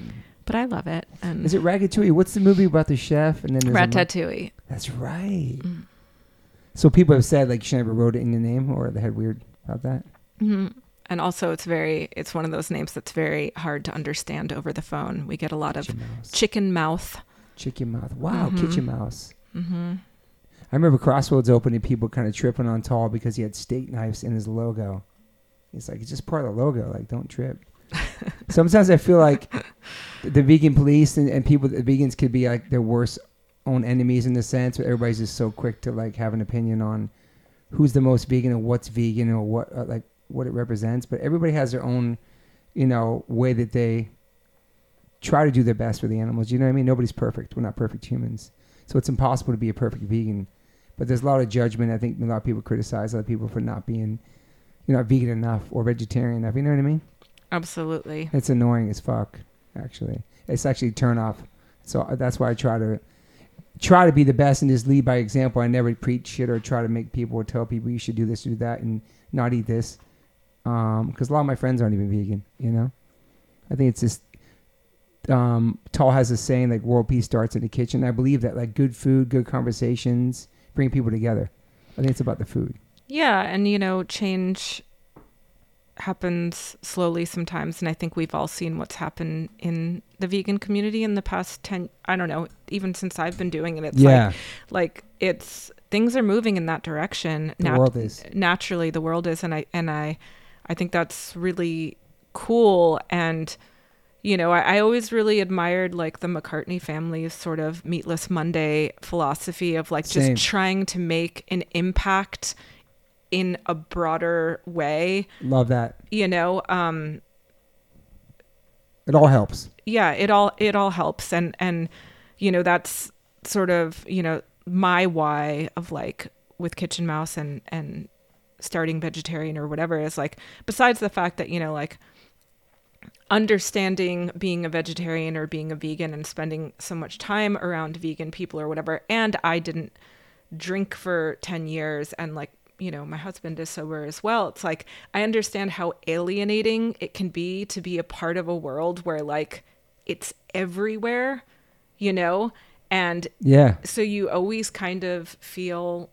but I love it and Is it Ratatouille? What's the movie about the chef? And then there's a mo- ratatouille That's right. Mm. So people have said like you should never wrote it in your name, or they had weird about that. hmm and also it's very it's one of those names that's very hard to understand over the phone we get a lot of mouse. chicken mouth Chicken mouth. Wow, Mhm. kitchen mouse. hmm I remember Crossroads opening, people kind of tripping on Tal because he had steak knives in his logo. It's like it's just part of the logo. Like don't trip. Sometimes I feel like the vegan police and, and people, the vegans could be like their worst own enemies in the sense where everybody's just so quick to like have an opinion on who's the most vegan and what's vegan or what uh, like what it represents. But everybody has their own, you know, way that they try to do their best for the animals. You know what I mean? Nobody's perfect. We're not perfect humans, so it's impossible to be a perfect vegan. But there's a lot of judgment. I think a lot of people criticize other people for not being, you know, vegan enough or vegetarian enough. You know what I mean? absolutely It's annoying as fuck. Actually, it's actually turn off. So uh, that's why I try to try to be the best and just lead by example. I never preach shit or try to make people or tell people you should do this, do that, and not eat this. Because a lot of my friends aren't even vegan. You know, I think it's just. Um, Tal has a saying like world peace starts in the kitchen. I believe that like good food, good conversations bring people together. I think it's about the food. Yeah, and you know, change happens slowly sometimes and I think we've all seen what's happened in the vegan community in the past 10 I don't know, even since I've been doing it it's like like it's things are moving in that direction the Nat- world is. naturally the world is and I and I I think that's really cool and you know, I, I always really admired like the McCartney family's sort of meatless Monday philosophy of like just trying to make an impact in a broader way, Love that. you know. Um It all helps. yeah, it all it all helps and and you know, that's sort of, you know, my why of like with Kitchen Mouse and and starting vegetarian or whatever is like besides the fact that, you know, like understanding being a vegetarian or being a vegan and spending so much time around vegan people or whatever and I didn't drink for 10 years and like you know my husband is sober as well it's like I understand how alienating it can be to be a part of a world where like it's everywhere, you know? And Yeah. so you always kind of feel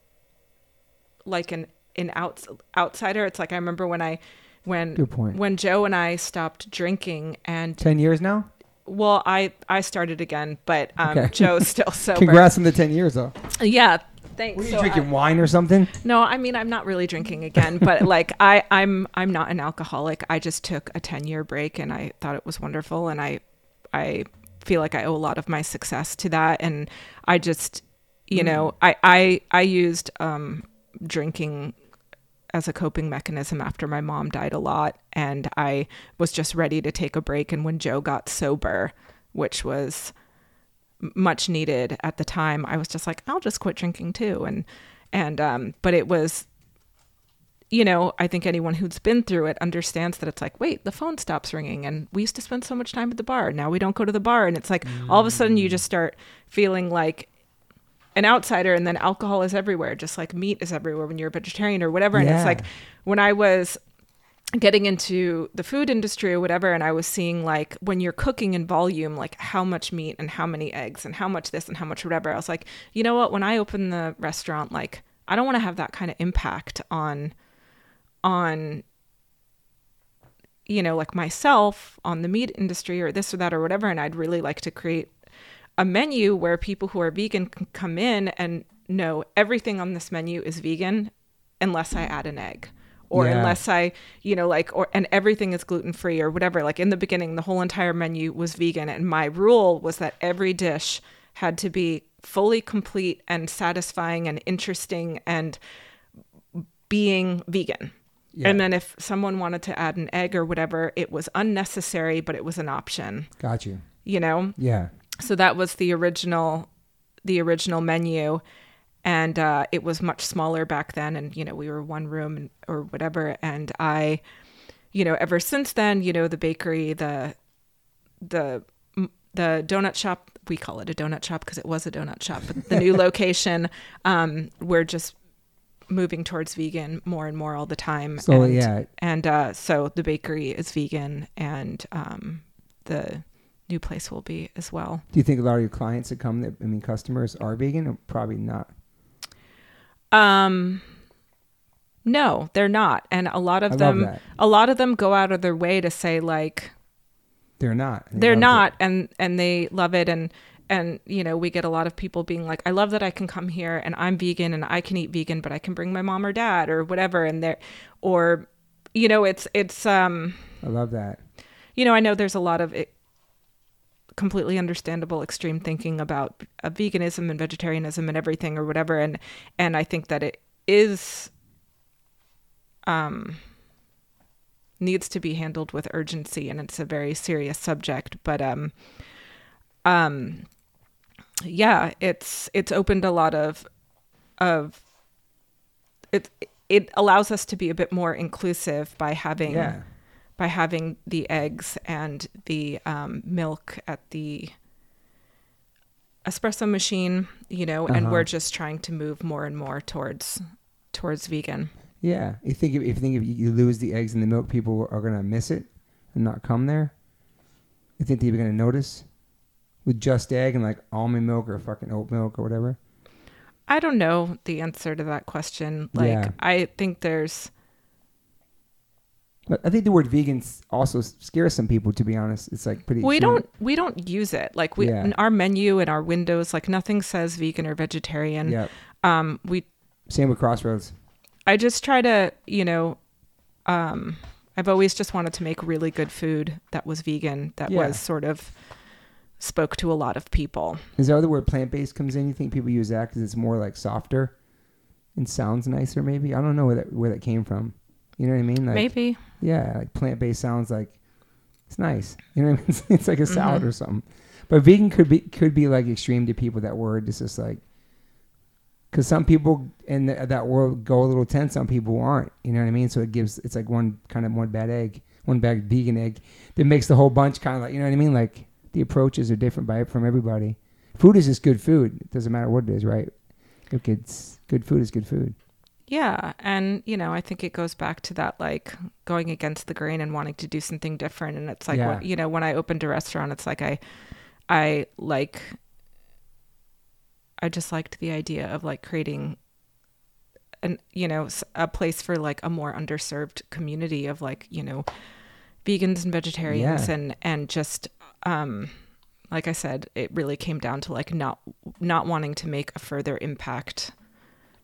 like an an outs, outsider. It's like I remember when I when Good point. when Joe and I stopped drinking and Ten years now. well I I started again, but um Okay. Joe's still sober. Congrats on the ten years though. Yeah, thanks. Were you So I- drinking wine or something? no, I mean I'm not really drinking again, but like I I'm I'm not an alcoholic. I just took a 10-year break and I thought it was wonderful and I I feel like I owe a lot of my success to that and I just you know, I I I used um drinking as a coping mechanism after my mom died a lot and I was just ready to take a break. And when Joe got sober, which was much needed at the time, I was just like I'll just quit drinking too. And and um but it was you know, I think anyone who's been through it understands that it's like, wait, the phone stops ringing. And we used to spend so much time at the bar. Now we don't go to the bar and it's like all of a sudden you just start feeling like an outsider and then alcohol is everywhere just like meat is everywhere when you're a vegetarian or whatever and Yeah. it's like when i was getting into the food industry or whatever and i was seeing like when you're cooking in volume like how much meat and how many eggs and how much this and how much whatever i was like you know what when i open the restaurant like i don't want to have that kind of impact on on you know like myself on the meat industry or this or that or whatever and i'd really like to create a menu where people who are vegan can come in and know everything on this menu is vegan unless I add an egg or Yeah. unless I, you know, like, or, and everything is gluten free or whatever. Like in the beginning, the whole entire menu was vegan. And my rule was that every dish had to be fully complete and satisfying and interesting and being vegan. Yeah. And then if someone wanted to add an egg or whatever, it was unnecessary, but it was an option, Got you. you know? Yeah. So that was the original the original menu. And uh, it was much smaller back then and you know we were one room and, or whatever. And i you know ever since then you know the bakery the the the donut shop we call it a donut shop because it was a donut shop but the new location um we're just moving towards vegan more and more all the time. So and, yeah, and uh so the bakery is vegan and um the new place will be as well do you think a lot of your clients that come, that I mean, customers are vegan? Or probably not. Um no, they're not. And a lot of I them a lot of them go out of their way to say like They're not. They they're love it. not and and they love it and and you know, we get a lot of people being like I love that I can come here and I'm vegan and I can eat vegan but I can bring my mom or dad or whatever and they're or you know, it's it's um I love that. you know, I know there's a lot of it, completely understandable extreme thinking about uh, veganism and vegetarianism and everything or whatever, and and I think that it is um needs to be handled with urgency and it's a very serious subject but um um yeah it's it's opened a lot of of it it allows us to be a bit more inclusive by having Yeah. By having the eggs and the um, milk at the espresso machine, you know, and Uh-huh. we're just trying to move more and more towards towards vegan. Yeah. You think if, if you think if you lose the eggs and the milk, people are gonna miss it and not come there. You think they're gonna notice with just egg and like almond milk or fucking oat milk or whatever? I don't know the answer to that question. Like Yeah. I think there's But I think the word vegan also scares some people. To be honest, it's like pretty. we extreme. don't we don't use it. Like we Yeah. in our menu and our windows like nothing says vegan or vegetarian. Yeah. Um we Same with Crossroads. I just try to, you know, um, I've always just wanted to make really good food that was vegan, that Yeah. was sort of spoke to a lot of people. Is that where the word plant based comes in? You think people use that because it's more like softer and sounds nicer? Maybe I don't know where that where that came from. You know what I mean? Like, Maybe. Yeah, like plant based sounds like it's nice. You know what I mean? It's, it's like a salad Mhm. or something. But vegan could be could be like extreme to people. That word is just like because some people in the, that world go a little tense. Some people aren't. You know what I mean? So it gives it's like one kind of one bad egg, one bad vegan egg that makes the whole bunch kind of like you know what I mean? Like the approaches are different by from everybody. Food is just good food. It doesn't matter what it is, right? If it's good food is good food. Yeah. And, you know, I think it goes back to that like going against the grain and wanting to do something different. And it's like, Yeah. you know, when I opened a restaurant, it's like I, I like I just liked the idea of like creating an you know a place for like a more underserved community of like you know vegans and vegetarians Yeah. and and just um like I said it really came down to like not not wanting to make a further impact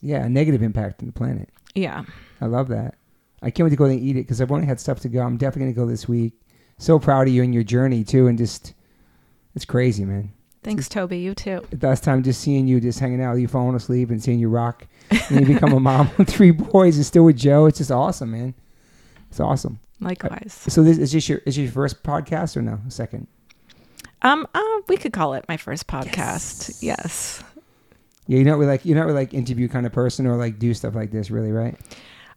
Yeah, a negative impact on the planet. yeah I love that. I can't wait to go there and eat it because I've only had stuff to go. I'm definitely gonna go this week. So proud of you and your journey too, and just it's crazy, man. thanks Toby you too Last time, just seeing you, just hanging out, you falling asleep, and seeing you rock, and you become a mom with three boys, and still with Joe. It's just awesome, man. It's awesome. likewise So this is this your is your first podcast or no second? um uh, we could call it my first podcast yes. Yeah, you're not really like you're not really like interview kind of person or like do stuff like this, really, right?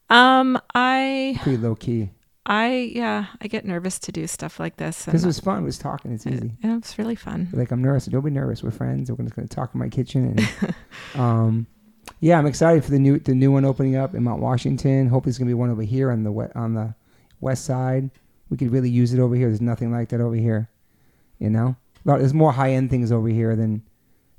Um, I, Pretty low key. I, yeah, I get nervous to do stuff like this. Because it was fun. It was talking. It's easy. it was really fun. Like I'm nervous. Don't be nervous. We're friends. We're just gonna talk in my kitchen. And um, yeah, I'm excited for the new the new one opening up in Mount Washington. Hopefully, it's gonna be one over here on the we- on the west side. We could really use it over here. There's nothing like that over here. You know, lot, there's more high end things over here than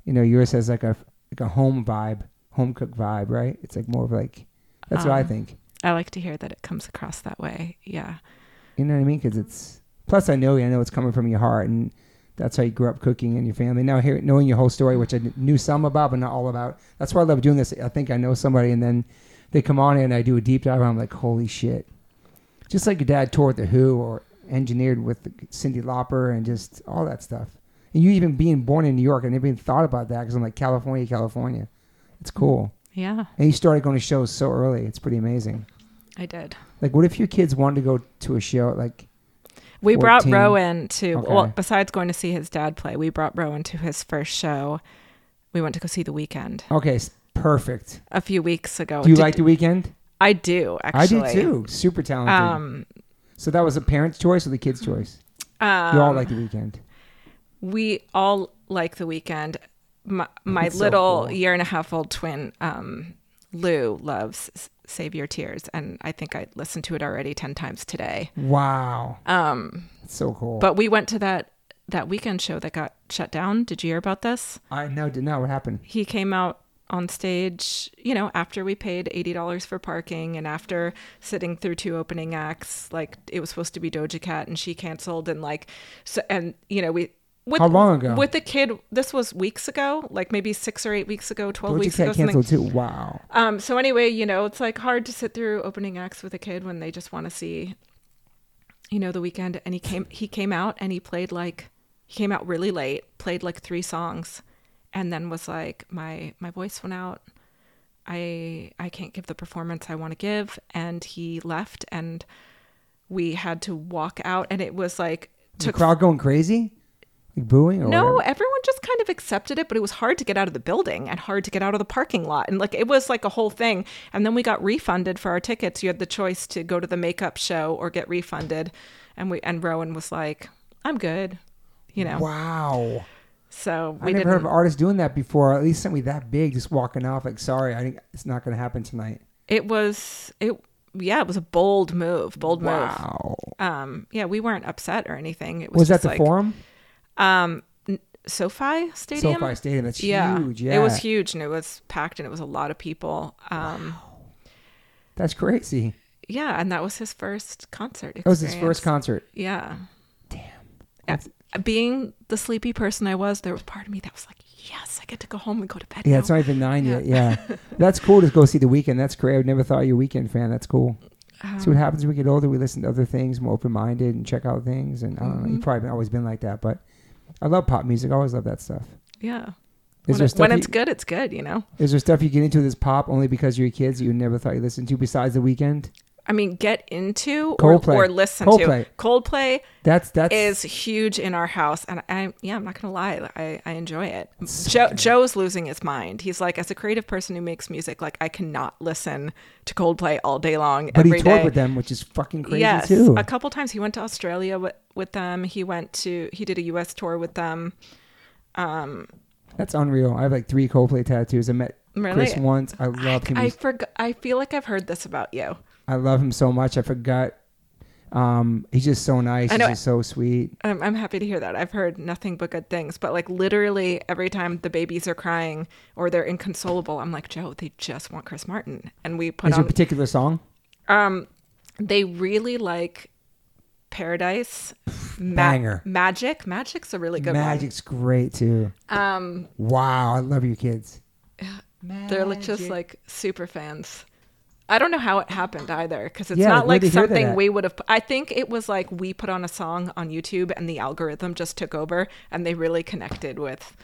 you know. Yours has like a like a home vibe, home cook vibe, right? It's like more of like that's what I Um, think. I like to hear that it comes across that way. Yeah. You know what I mean? Because it's plus I know you. I know it's coming from your heart, and that's how you grew up cooking in your family. Now, here knowing your whole story, which I knew some about, but not all about. That's why I love doing this. I think I know somebody, and then they come on and I do a deep dive. And I'm like, holy shit! Just like your dad toured the Who or engineered with Cyndi Lauper and just all that stuff. And you even being born in New York, I never even thought about that because I'm like California, California. It's cool. Yeah, And you started going to shows so early. It's pretty amazing. I did. Like, what if your kids wanted to go to a show? Like, We brought Rowan to, well, besides going to see his dad play, we brought Rowan to his first show. We went to go see The Weeknd okay, perfect. a few weeks ago. Do you Did- like the Weeknd? I do, actually. I do too. Super talented. Um, so that was a parent's choice or the kid's choice? um, You all like the Weeknd. We all like the Weeknd. My, my That's so little cool. year and a half old twin, um, Lou, loves Save Your Tears, and I think I listened to it already ten times today. Wow, Um, so cool. but we went to that that Weeknd show that got shut down. Did you hear about this? I know, did not what happened. He came out on stage, you know, after we paid eighty dollars for parking, and after sitting through two opening acts. Like it was supposed to be Doja Cat, and she canceled, and like so, and you know we. With, How long ago? With the kid, this was weeks ago, like maybe six or eight weeks ago, twelve Doja weeks Cat ago. Something. canceled too. Wow. Um, so anyway, you know, it's like hard to sit through opening acts with a kid when they just want to see, you know, the Weeknd. And he came, he came out and he played like, he came out really late, played like three songs, and then was like, my my voice went out. I I can't give the performance I want to give, and he left, and we had to walk out, and it was like The crowd going crazy, like booing or no, whatever? everyone just kind of accepted it, but it was hard to get out of the building and hard to get out of the parking lot. And like it was like a whole thing. And then we got refunded for our tickets. You had the choice to go to the makeup show or get refunded. And we and Rowan was like, I'm good. You know. Wow. So I never didn't heard of artists doing that before. At least somebody that big just walking off like, sorry, I think it's not going to happen tonight. it was it yeah, it was a bold move. Bold Wow. move. Wow. Um yeah, we weren't upset or anything. It was, Was, that the like, forum? Um SoFi Stadium. SoFi Stadium. That's yeah, huge. Yeah. It was huge and it was packed and it was a lot of people. Um That's crazy. Yeah, and that was his first concert. That was his first concert. Yeah. Damn. Yeah. Being the sleepy person I was, there was part of me that was like, yes, I get to go home and go to bed. Yeah, now. it's not even nine Yeah. yet. Yeah, that's cool to go see the Weeknd. That's great. I never thought you were a Weeknd fan. That's cool. Um, see what happens when we get older. We listen to other things, more open minded, and check out things. And I don't know. You've Mhm. probably always been like that, but I love pop music. I always love that stuff. Yeah. Is When, it- when you, it's good, it's good, you know? is there stuff you get into this pop only because you're kids that you never thought you listened to besides the Weeknd? I mean, get into or, Coldplay. or listen Coldplay. to. Coldplay That's that's is huge in our house. And I, yeah, I'm not going to lie. I, I enjoy it. Joe. Joe's losing his mind. He's like, as a creative person who makes music, like, I cannot listen to Coldplay all day long. But he toured day. with them, which is fucking crazy yes, too. a couple times he went to Australia with, with them. He went to he did a U.S. tour with them. Um, That's unreal. I have like three Coldplay tattoos. I met really, Chris once. I love him. I He's- forgot. I feel like I've heard this about you. I love him so much. I forgot. Um, he's just so nice. I He's just so sweet. I'm, I'm happy to hear that. I've heard nothing but good things, but like literally every time the babies are crying or they're inconsolable, I'm like, Joe, they just want Chris Martin. And we put Is there a on, particular song? um, they really like Paradise, Ma- Banger. Magic. Magic's a really good one. Magic's great too. Um, Wow, I love your kids. they're like just like super fans. I don't know how it happened either because it's Yeah, not like they hear that something we would have. I think it was like we put on a song on YouTube and the algorithm just took over and they really connected with.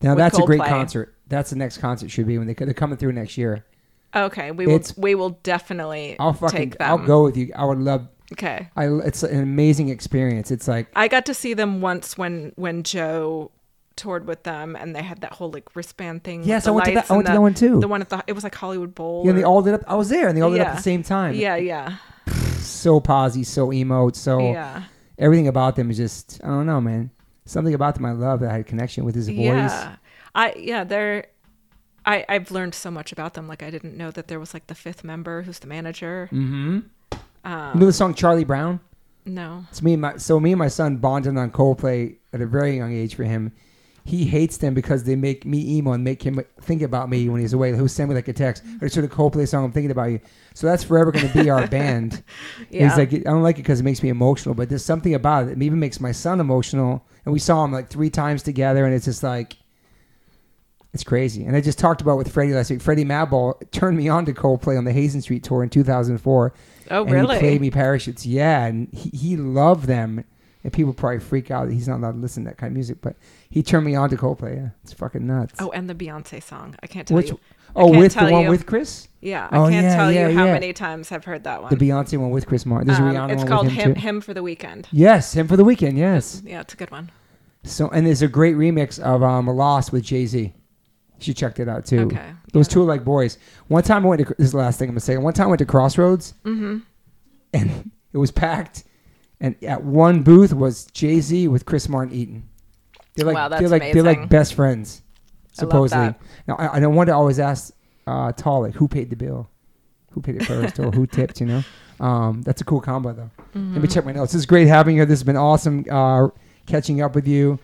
Now with that's a great concert. That's the next concert should be when they they're coming through next year. Okay, we will. It's- We will definitely I'll fucking. I'll go with you. I would love. Okay, I it's an amazing experience. It's like I got to see them once when when Joe toured with them and they had that whole like wristband thing. Yes, I went to that- I went to that one too. The one at the it was like Hollywood Bowl. yeah, and they all did up. I was there, and they all did up at the same time. yeah, yeah, so posy, so emo, so yeah, everything about them is just I don't know, man. Something about them I love that I had a connection with his voice. yeah. I yeah they're. I, I've learned so much about them. Like I didn't know that there was like the fifth member who's the manager. Mm-hmm. Um, you know the song Charlie Brown? no. It's me and my so me and my son bonded on Coldplay at a very young age for him. He hates them because they make me emo and make him think about me when he's away. He'll send me like a text. Just heard a Coldplay song. I'm thinking about you. So that's forever going to be our band. Yeah. He's like, I don't like it because it makes me emotional, but there's something about it. It even makes my son emotional. And we saw him like three times together, and it's just like, it's crazy. And I just talked about with Freddy last week. Freddy Madball turned me on to Coldplay on the Hazen Street tour in 2004. oh and really? he played me parachutes. Yeah, and he, he loved them. And people probably freak out that he's not allowed to listen to that kind of music, but he turned me on to Coldplay. Yeah, it's fucking nuts. Oh, and the Beyonce song. I can't tell Which? you. Oh, with the one you. with Chris, Yeah, I Oh, can't yeah, tell yeah, you how yeah. many times I've heard that one. the Beyonce one with Chris Martin. There's Um, Rihanna it's called him, him, Hymn for the Weekend. Yes, Hymn for the Weekend. Yes. Yeah, it's a good one. So and there's a great remix of um, Lost with Jay Z. She checked it out too. Okay. Those two are like boys. One time I went to this is the last thing I'm gonna say. One time I went to Crossroads Mm-hmm. and it was packed, and at one booth was Jay Z with Chris Martin eating. They're like Wow, that's they're like they're like best friends, I supposedly. that. Now I, I don't want to always ask uh, Tal like who paid the bill, who paid it first, or who tipped. You know, um, that's a cool combo though. Mm-hmm. Let me check my notes. This is great having you. here. This has been awesome uh, catching up with you.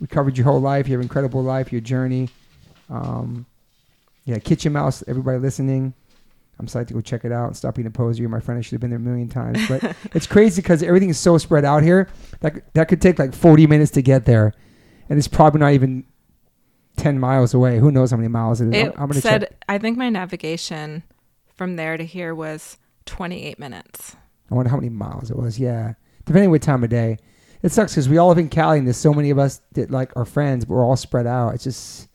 We covered your whole life, your incredible life, your journey. Um, yeah, Kitchen Mouse, everybody listening. I'm psyched to go check it out. And stop being a poser. You're my friend. I should have been there a million times. But it's crazy because everything is so spread out here. That, that could take like 40 minutes to get there. And it's probably not even 10 miles away. Who knows how many miles it is? It I'm, I'm said, check. I think my navigation from there to here was 28 minutes. I wonder how many miles it was. Yeah, depending what time of day. It sucks because we all live in Cali, and there's so many of us that like are friends, but we're all spread out. It's just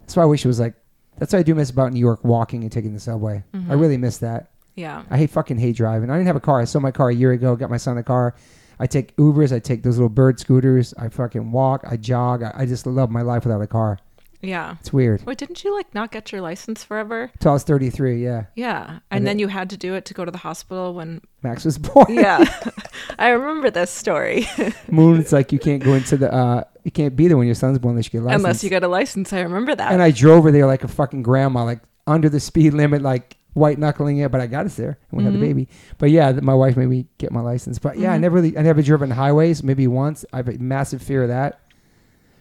that's why I wish it was like. That's what I do miss about New York, walking and taking the subway. Mhm. I really miss that. Yeah. I hate fucking hate driving. I didn't have a car. I sold my car a year ago. Got my son a car. I take Ubers. I take those little bird scooters. I fucking walk. I jog. I, I just love my life without a car. Yeah. It's weird. Wait, didn't you like not get your license forever? Till I was 33. Yeah, Yeah. And, And then it- you had to do it to go to the hospital when. Max was born. Yeah. I remember this story. Moon. It's like you can't go into the. uh You can't be there when your son's born unless you get a license. Unless you get a license. I remember that. and I drove her there like a fucking grandma, like under the speed limit, like white knuckling it. But I got us there, and we had Mhm. the baby. But yeah, my wife made me get my license. But yeah, I Mhm. never, really, I never driven highways. Maybe once. I have a massive fear of that.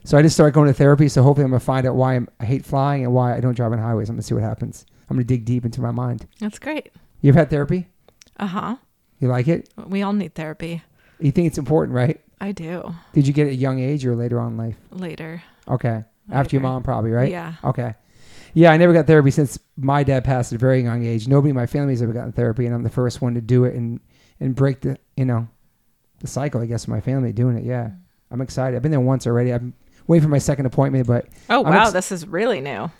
So I just started going to therapy. So hopefully, I'm gonna find out why I'm, I hate flying and why I don't drive on highways. I'm gonna see what happens. I'm gonna dig deep into my mind. That's great. You've had therapy? Uh huh. You like it? We all need therapy. You think it's important, right? I do. Did you get it at a young age or later on in life? Later. Okay, after your mom, probably, right? Yeah. Okay. Yeah, I never got therapy since my dad passed at a very young age. Nobody in my family's ever gotten therapy, and I'm the first one to do it and and break the you know the cycle. I guess of my family doing it. Yeah, mm. I'm excited. I've been there once already. I'm waiting for my second appointment, but Oh, wow. ex- this is really new.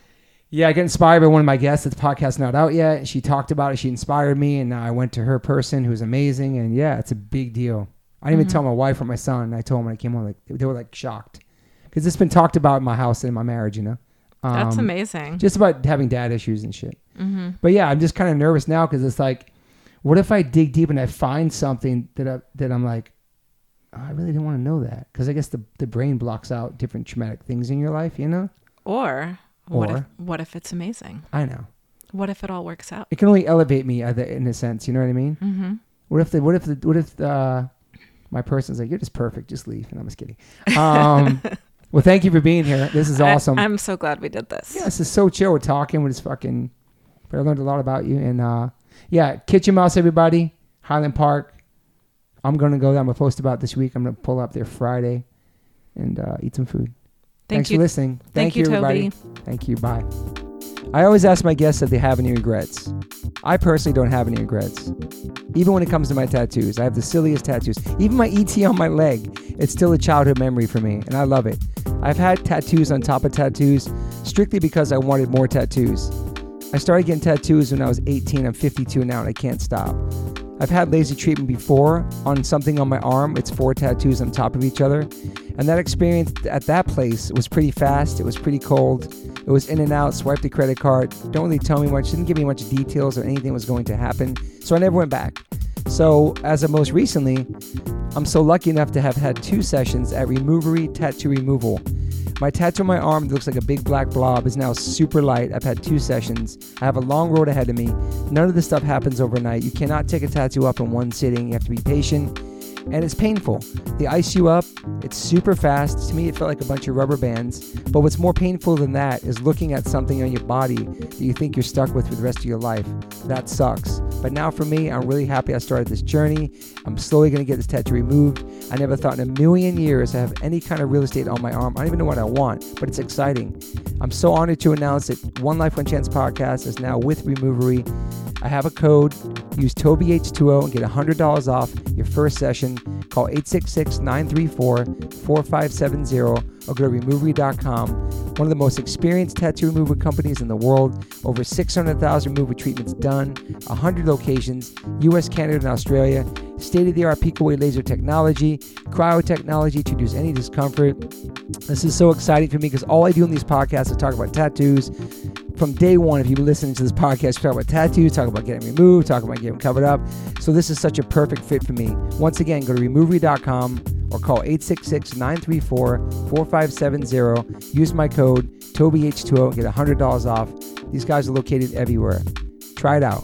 yeah, I got inspired by one of my guests. That The podcast's not out yet. She talked about it. She inspired me, and I went to her person who's amazing. And yeah, it's a big deal. I didn't even Mhm. tell my wife or my son. I told them when I came home, like they were like shocked because it's been talked about in my house and in my marriage. You know, That's Um, amazing. Just about having dad issues and shit. mm-hmm. But yeah, I'm just kind of nervous now because it's like, what if I dig deep and I find something that I, that I'm like, oh, I really didn't want to know that because I guess the the brain blocks out different traumatic things in your life. You know, Or what if what if it's amazing? I know What if it all works out? it can only elevate me either in a sense. You know what I mean? Mm-hmm. What if the what if the what if uh, my person's like, you're just perfect, just leave. And I'm just kidding. Um, well, thank you for being here. This is awesome. I, am so glad we did this. yeah, this is so chill. We're talking. We're just fucking. But I learned a lot about you. And uh, yeah, Kitchen Mouse, everybody. Highland Park. I'm gonna go there. I'm gonna post about this week. I'm gonna pull up there Friday, and uh, eat some food. Thank Thanks you. for listening. Thank you, everybody. Toby. Thank you. Bye. I always ask my guests if they have any regrets. I personally don't have any regrets. Even when it comes to my tattoos, I have the silliest tattoos. Even my ET on my leg, it's still a childhood memory for me, and I love it. I've had tattoos on top of tattoos strictly because I wanted more tattoos. I started getting tattoos when I was 18. I'm 52 now, and I can't stop. I've had laser treatment before on something on my arm. It's four tattoos on top of each other. And that experience at that place was pretty fast. It was pretty cold. It was in and out, swiped the credit card. Don't really tell me much, didn't give me much details or anything was going to happen. So I never went back. So as of most recently, I'm so lucky enough to have had two sessions at Removery Tattoo Removal. My tattoo on my arm that looks like a big black blob is now super light. I've had two sessions. I have a long road ahead of me. None of this stuff happens overnight. You cannot take a tattoo up in one sitting. You have to be patient and it's painful. They ice you up, it's super fast. To me, it felt like a bunch of rubber bands. But what's more painful than that is looking at something on your body that you think you're stuck with for the rest of your life. That sucks. But now for me, I'm really happy I started this journey. I'm slowly going to get this tattoo removed. I never thought in a million years to have any kind of real estate on my arm. I don't even know what I want, but it's exciting. I'm so honored to announce that One Life One Chance podcast is now with Removery. I have a code. Use TobyH2O and get $100 off your first session. Call 866 934 4570 or go to removery.com. One of the most experienced tattoo removal companies in the world. Over 600,000 removal treatments done, 100 locations, US, Canada, and Australia. State of the art Pico laser technology, cryo technology to reduce any discomfort. This is so exciting for me because all I do in these podcasts is talk about tattoos, from day one, if you've been listening to this podcast, talk about tattoos, talk about getting removed, talk about getting covered up. So this is such a perfect fit for me. Once again, go to removery.com or call 866-934-4570. Use my code TobyH2O and get $100 off. These guys are located everywhere. Try it out.